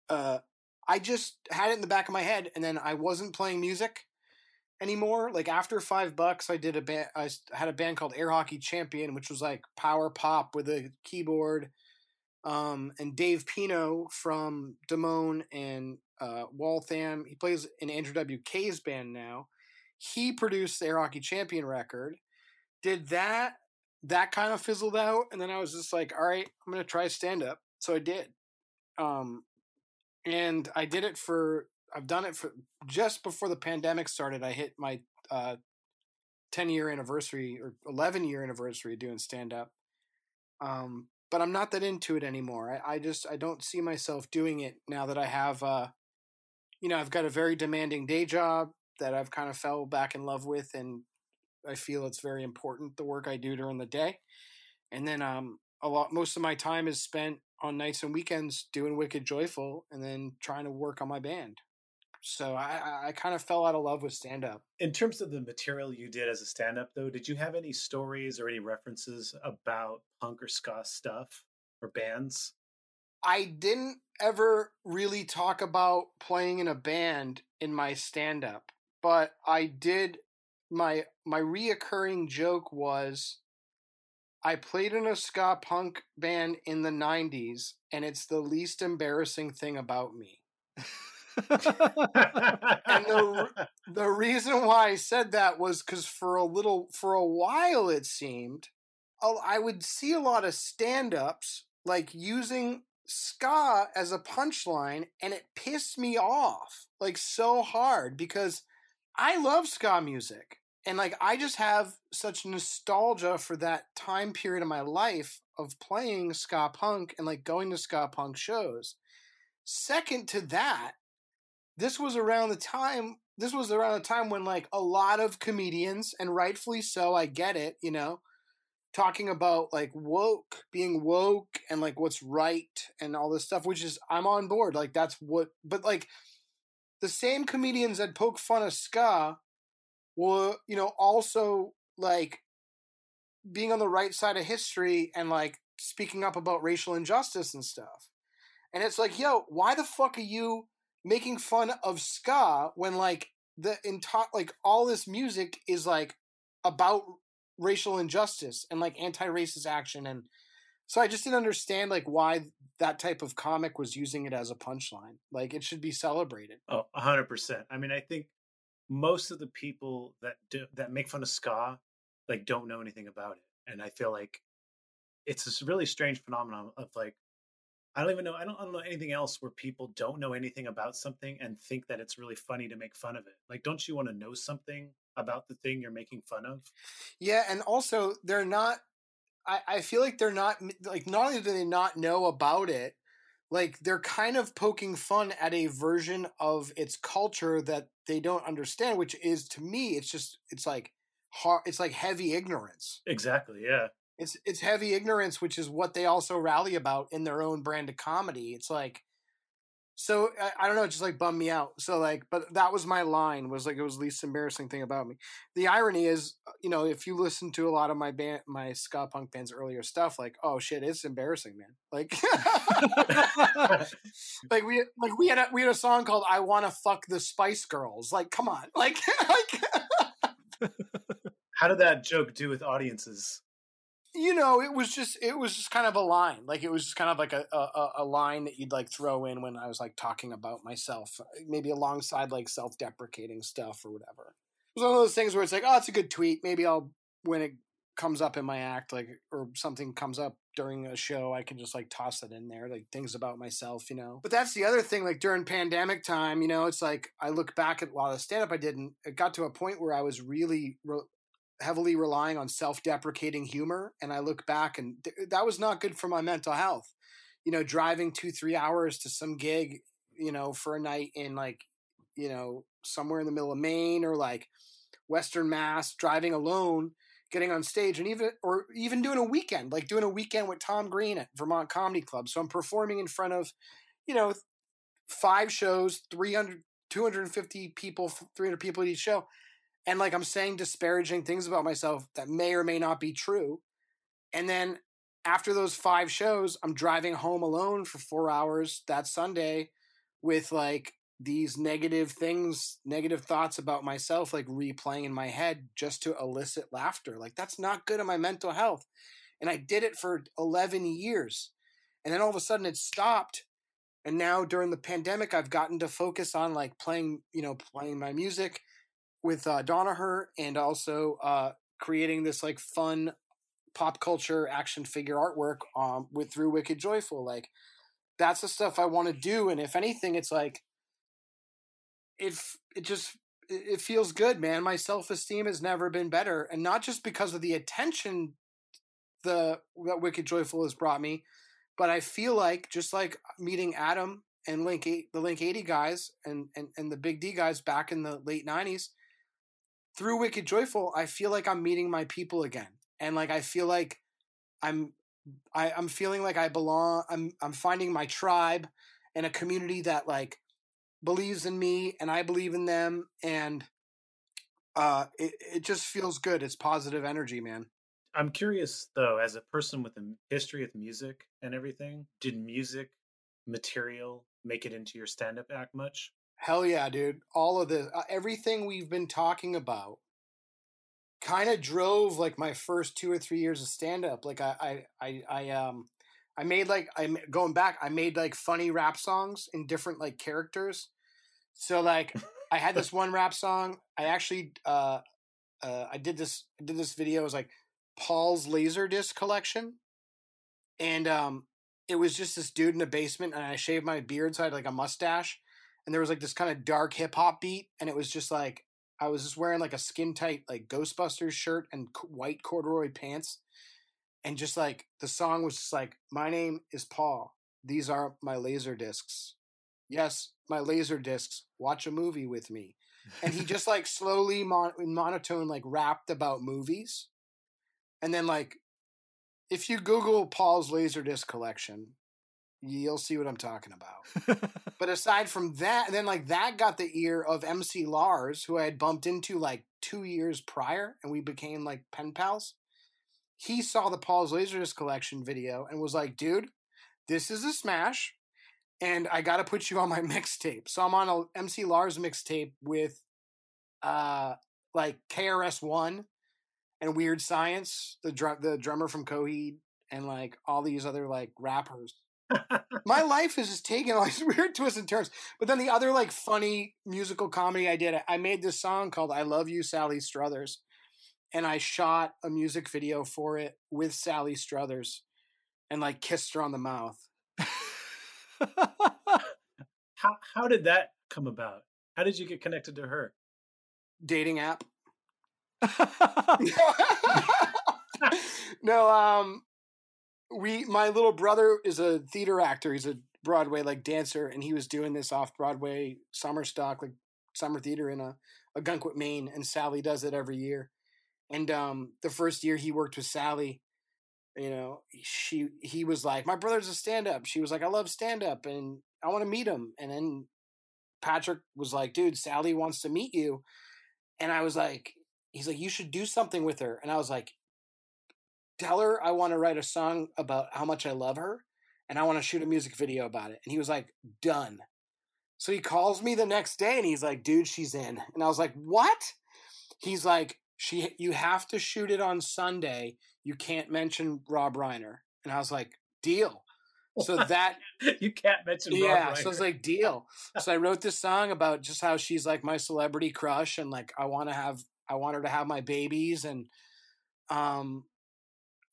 uh, I just had it in the back of my head, and then I wasn't playing music anymore. Like after five bucks, I did a band. I had a band called Air Hockey Champion, which was like power pop with a keyboard. Um, and Dave Pino from Damone and uh, Waltham, he plays in Andrew WK's band now. He produced the Air Hockey Champion record did that that kind of fizzled out and then i was just like all right i'm gonna try stand up so i did um and i did it for i've done it for just before the pandemic started i hit my uh 10 year anniversary or 11 year anniversary doing stand up um but i'm not that into it anymore. I, I just i don't see myself doing it now that i have uh you know i've got a very demanding day job that i've kind of fell back in love with and I feel it's very important the work I do during the day, and then um a lot most of my time is spent on nights and weekends doing Wicked Joyful, and then trying to work on my band. So I I kind of fell out of love with stand up. In terms of the material you did as a stand up though, did you have any stories or any references about punk or ska stuff or bands? I didn't ever really talk about playing in a band in my stand up, but I did my my reoccurring joke was I played in a ska punk band in the 90s and it's the least embarrassing thing about me. and the the reason why I said that was cuz for a little for a while it seemed oh, I would see a lot of stand-ups like using ska as a punchline and it pissed me off like so hard because I love ska music and like I just have such nostalgia for that time period of my life of playing ska punk and like going to ska punk shows. Second to that, this was around the time this was around the time when like a lot of comedians and rightfully so, I get it, you know, talking about like woke, being woke and like what's right and all this stuff, which is I'm on board. Like that's what but like the same comedians that poke fun of ska were you know also like being on the right side of history and like speaking up about racial injustice and stuff. And it's like, yo, why the fuck are you making fun of ska when like the entire like all this music is like about racial injustice and like anti-racist action and So I just didn't understand like why that type of comic was using it as a punchline. Like it should be celebrated. Oh, 100%. I mean, I think most of the people that do, that make fun of ska like don't know anything about it, and I feel like it's this really strange phenomenon of like I don't even know I don't, I don't know anything else where people don't know anything about something and think that it's really funny to make fun of it. Like, don't you want to know something about the thing you're making fun of? Yeah, and also they're not. I, I feel like they're not like not only do they not know about it, like they're kind of poking fun at a version of its culture that they don't understand, which is to me, it's just it's like hard. It's like heavy ignorance. Exactly. Yeah. It's it's heavy ignorance, which is what they also rally about in their own brand of comedy. It's like so I, I, don't know, it just like bummed me out. So like, but that was my line was like it was the least embarrassing thing about me. The irony is, uh, you know, if you listen to a lot of my band, my ska punk band's earlier stuff, like, oh shit, it's embarrassing, man. Like, like we like we had a we had a song called "I Want to Fuck the Spice Girls." Like, come on, like, like. How did that joke do with audiences? You know, it was just it was just kind of a line. Like it was just kind of like a, a, a line that you'd like throw in when I was like talking about myself, uh, maybe alongside like self deprecating stuff or whatever. It was one of those things where it's like, oh, it's a good tweet. Maybe I'll when it comes up in my act, like or something comes up during a show, I can just like toss it in there, like things about myself, you know. But that's the other thing, like during pandemic time, you know, it's like I look back at a lot of stand up I did, and it got to a point where I was really re- heavily relying on self-deprecating humor and i look back and th- that was not good for my mental health. You know driving two three hours to some gig you know for a night in like you know somewhere in the middle of maine or like western mass driving alone getting on stage and even or even doing a weekend like doing a weekend with tom green at vermont comedy club. So i'm performing in front of you know five shows 300 250 people 300 people at each show and like I'm saying disparaging things about myself that may or may not be true. And then after those five shows, I'm driving home alone for four hours that Sunday with like these negative things, negative thoughts about myself, like replaying in my head just to elicit laughter. Like that's not good on my mental health. And I did it for 11 years. And then all of a sudden it stopped. And now during the pandemic, I've gotten to focus on like playing, you know, playing my music with uh, Donaher and also uh, creating this like fun pop culture action figure artwork um, with through Wicked Joyful. Like that's the stuff I want to do, and if anything, it's like if it just it feels good, man. My self esteem has never been better, and not just because of the attention the that Wicked Joyful has brought me, but I feel like just like meeting Adam and Link the Link eighty guys and, and and the Big D guys back in the late nineties, through Wicked Joyful, I feel like I'm meeting my people again. And like I feel like I'm I, I'm feeling like I belong I'm I'm finding my tribe and a community that like believes in me and I believe in them and uh it, it just feels good. It's positive energy, man. I'm curious though, as a person with a history with music and everything, did music material make it into your stand up act much? Hell yeah, dude. All of this, uh, everything we've been talking about kind of drove like my first two or three years of stand up. Like I, I, I, I, um, I made like, I'm going back, I made like funny rap songs in different like characters. So like I had this one rap song. I actually, uh, uh, I did this, I did this video. It was like Paul's laser disc collection. And, um, it was just this dude in a basement and I shaved my beard. So I had like a mustache and there was like this kind of dark hip hop beat, and it was just like I was just wearing like a skin tight like Ghostbusters shirt and white corduroy pants, and just like the song was just like, "My name is Paul. These are my laser discs. Yes, my laser discs. Watch a movie with me." And he just like slowly mon- in monotone like rapped about movies, and then like if you Google Paul's Laserdisc collection, you'll see what I'm talking about. but aside from that, then like that got the ear of MC Lars, who I had bumped into like two years prior, and we became like pen pals. He saw the Paul's Laserdisc collection video and was like, "Dude, this is a smash, and I got to put you on my mixtape." So I'm on a MC Lars mixtape with, uh, like KRS One and Weerd Science, the drum the drummer from Coheed, and like all these other like rappers. My life is just taking all these weird twists and turns. But then the other like funny musical comedy I did, I made this song called "I Love You, Sally Struthers," and I shot a music video for it with Sally Struthers, and like kissed her on the mouth. how how did that come about? How did you get connected to her? Dating app. no, um, we my little brother is a theater actor. He's a Broadway like dancer, and he was doing this off Broadway summer stock, like summer theater in a Ogunquit, Maine, and Sally does it every year. And um, the first year he worked with Sally, you know, she he was like, "My brother's a stand up." She was like, "I love stand up, and I want to meet him." And then Patrick was like, "Dude, Sally wants to meet you," and I was like, "He's like, you should do something with her," and I was like, tell her I want to write a song about how much I love her and I want to shoot a music video about it. And he was like, done. So he calls me the next day and he's like, dude, she's in. And I was like, what? He's like, she, you have to shoot it on Sunday. You can't mention Rob Reiner. And I was like, deal. So that you can't mention yeah. So it's like deal. so I wrote this song about just how she's like my celebrity crush and like I want to have I want her to have my babies and um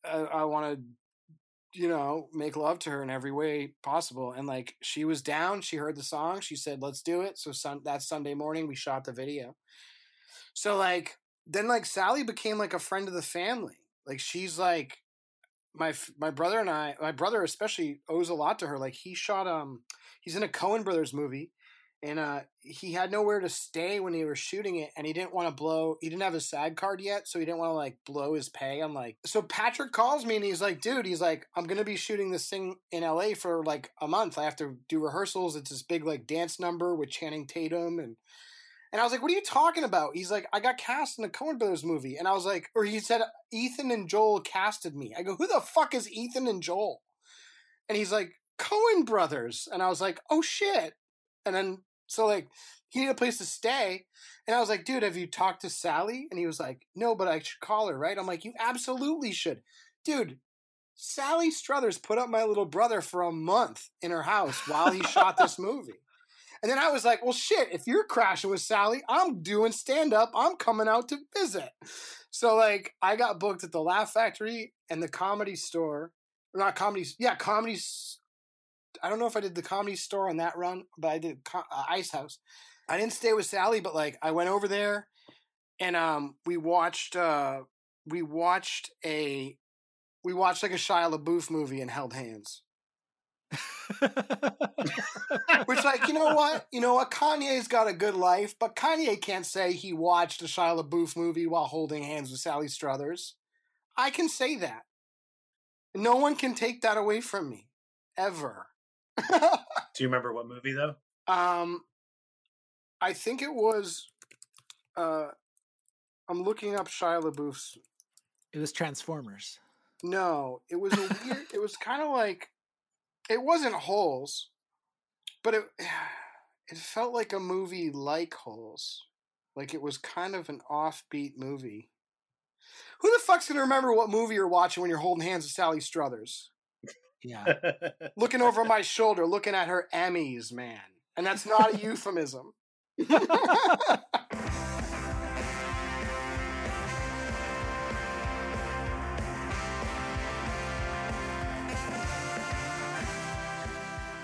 I, I want to, you know, make love to her in every way possible. And like she was down. She heard the song. She said, "Let's do it." So sun- that Sunday morning, we shot the video. So like then like Sally became like a friend of the family. Like she's like my my brother and I, my brother especially owes a lot to her. Like he shot um he's in a Coen Brothers movie and uh, he had nowhere to stay when he was shooting it and he didn't want to blow he didn't have a sag card yet so he didn't want to like blow his pay i'm like so patrick calls me and he's like dude he's like i'm gonna be shooting this thing in la for like a month i have to do rehearsals it's this big like dance number with channing tatum and and I was like, "What are you talking about?" He's like, "I got cast in the Coen Brothers movie," and I was like, or he said, "Ethan and Joel casted me." I go, "Who the fuck is Ethan and Joel?" And he's like, "Coen Brothers," and I was like, "Oh shit!" And then so like he needed a place to stay. And I was like, dude, have you talked to Sally? And he was like, no, but I should call her, right? I'm like, you absolutely should. Dude, Sally Struthers put up my little brother for a month in her house while he shot this movie. And then I was like, well, shit, if you're crashing with Sally, I'm doing stand up. I'm coming out to visit. So, like, I got booked at the Laugh Factory and the comedy store. Not comedy, yeah, comedy I don't know if I did the comedy store on that run, but I did uh, Ice House. I didn't stay with Sally, but like I went over there and um we watched uh we watched a we watched like a Shia LaBeouf movie and held hands. Which, like, you know what? You know what? Kanye's got a good life, but Kanye can't say he watched a Shia LaBeouf movie while holding hands with Sally Struthers. I can say that. No one can take that away from me. Ever. Do you remember what movie though? Um, I think it was. Uh, I'm looking up Shia LaBeouf's. It was Transformers. No, it was a weird. it was kind of like, it wasn't Holes, but it it felt like a movie like Holes, like it was kind of an offbeat movie. Who the fuck's gonna remember what movie you're watching when you're holding hands with Sally Struthers? Yeah. looking over my shoulder, looking at her Emmys, man. And that's not a euphemism.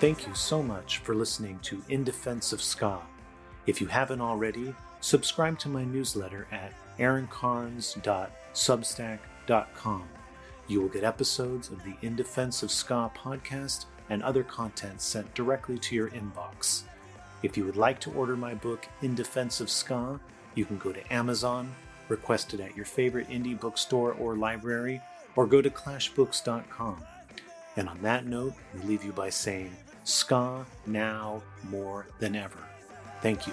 Thank you so much for listening to In Defense of Ska. If you haven't already, subscribe to my newsletter at aaroncarnes.substack.com. You will get episodes of the In Defense of Ska podcast and other content sent directly to your inbox. If you would like to order my book, In Defense of Ska, you can go to Amazon, request it at your favorite indie bookstore or library, or go to clashbooks.com. And on that note, we leave you by saying, Ska now more than ever. Thank you.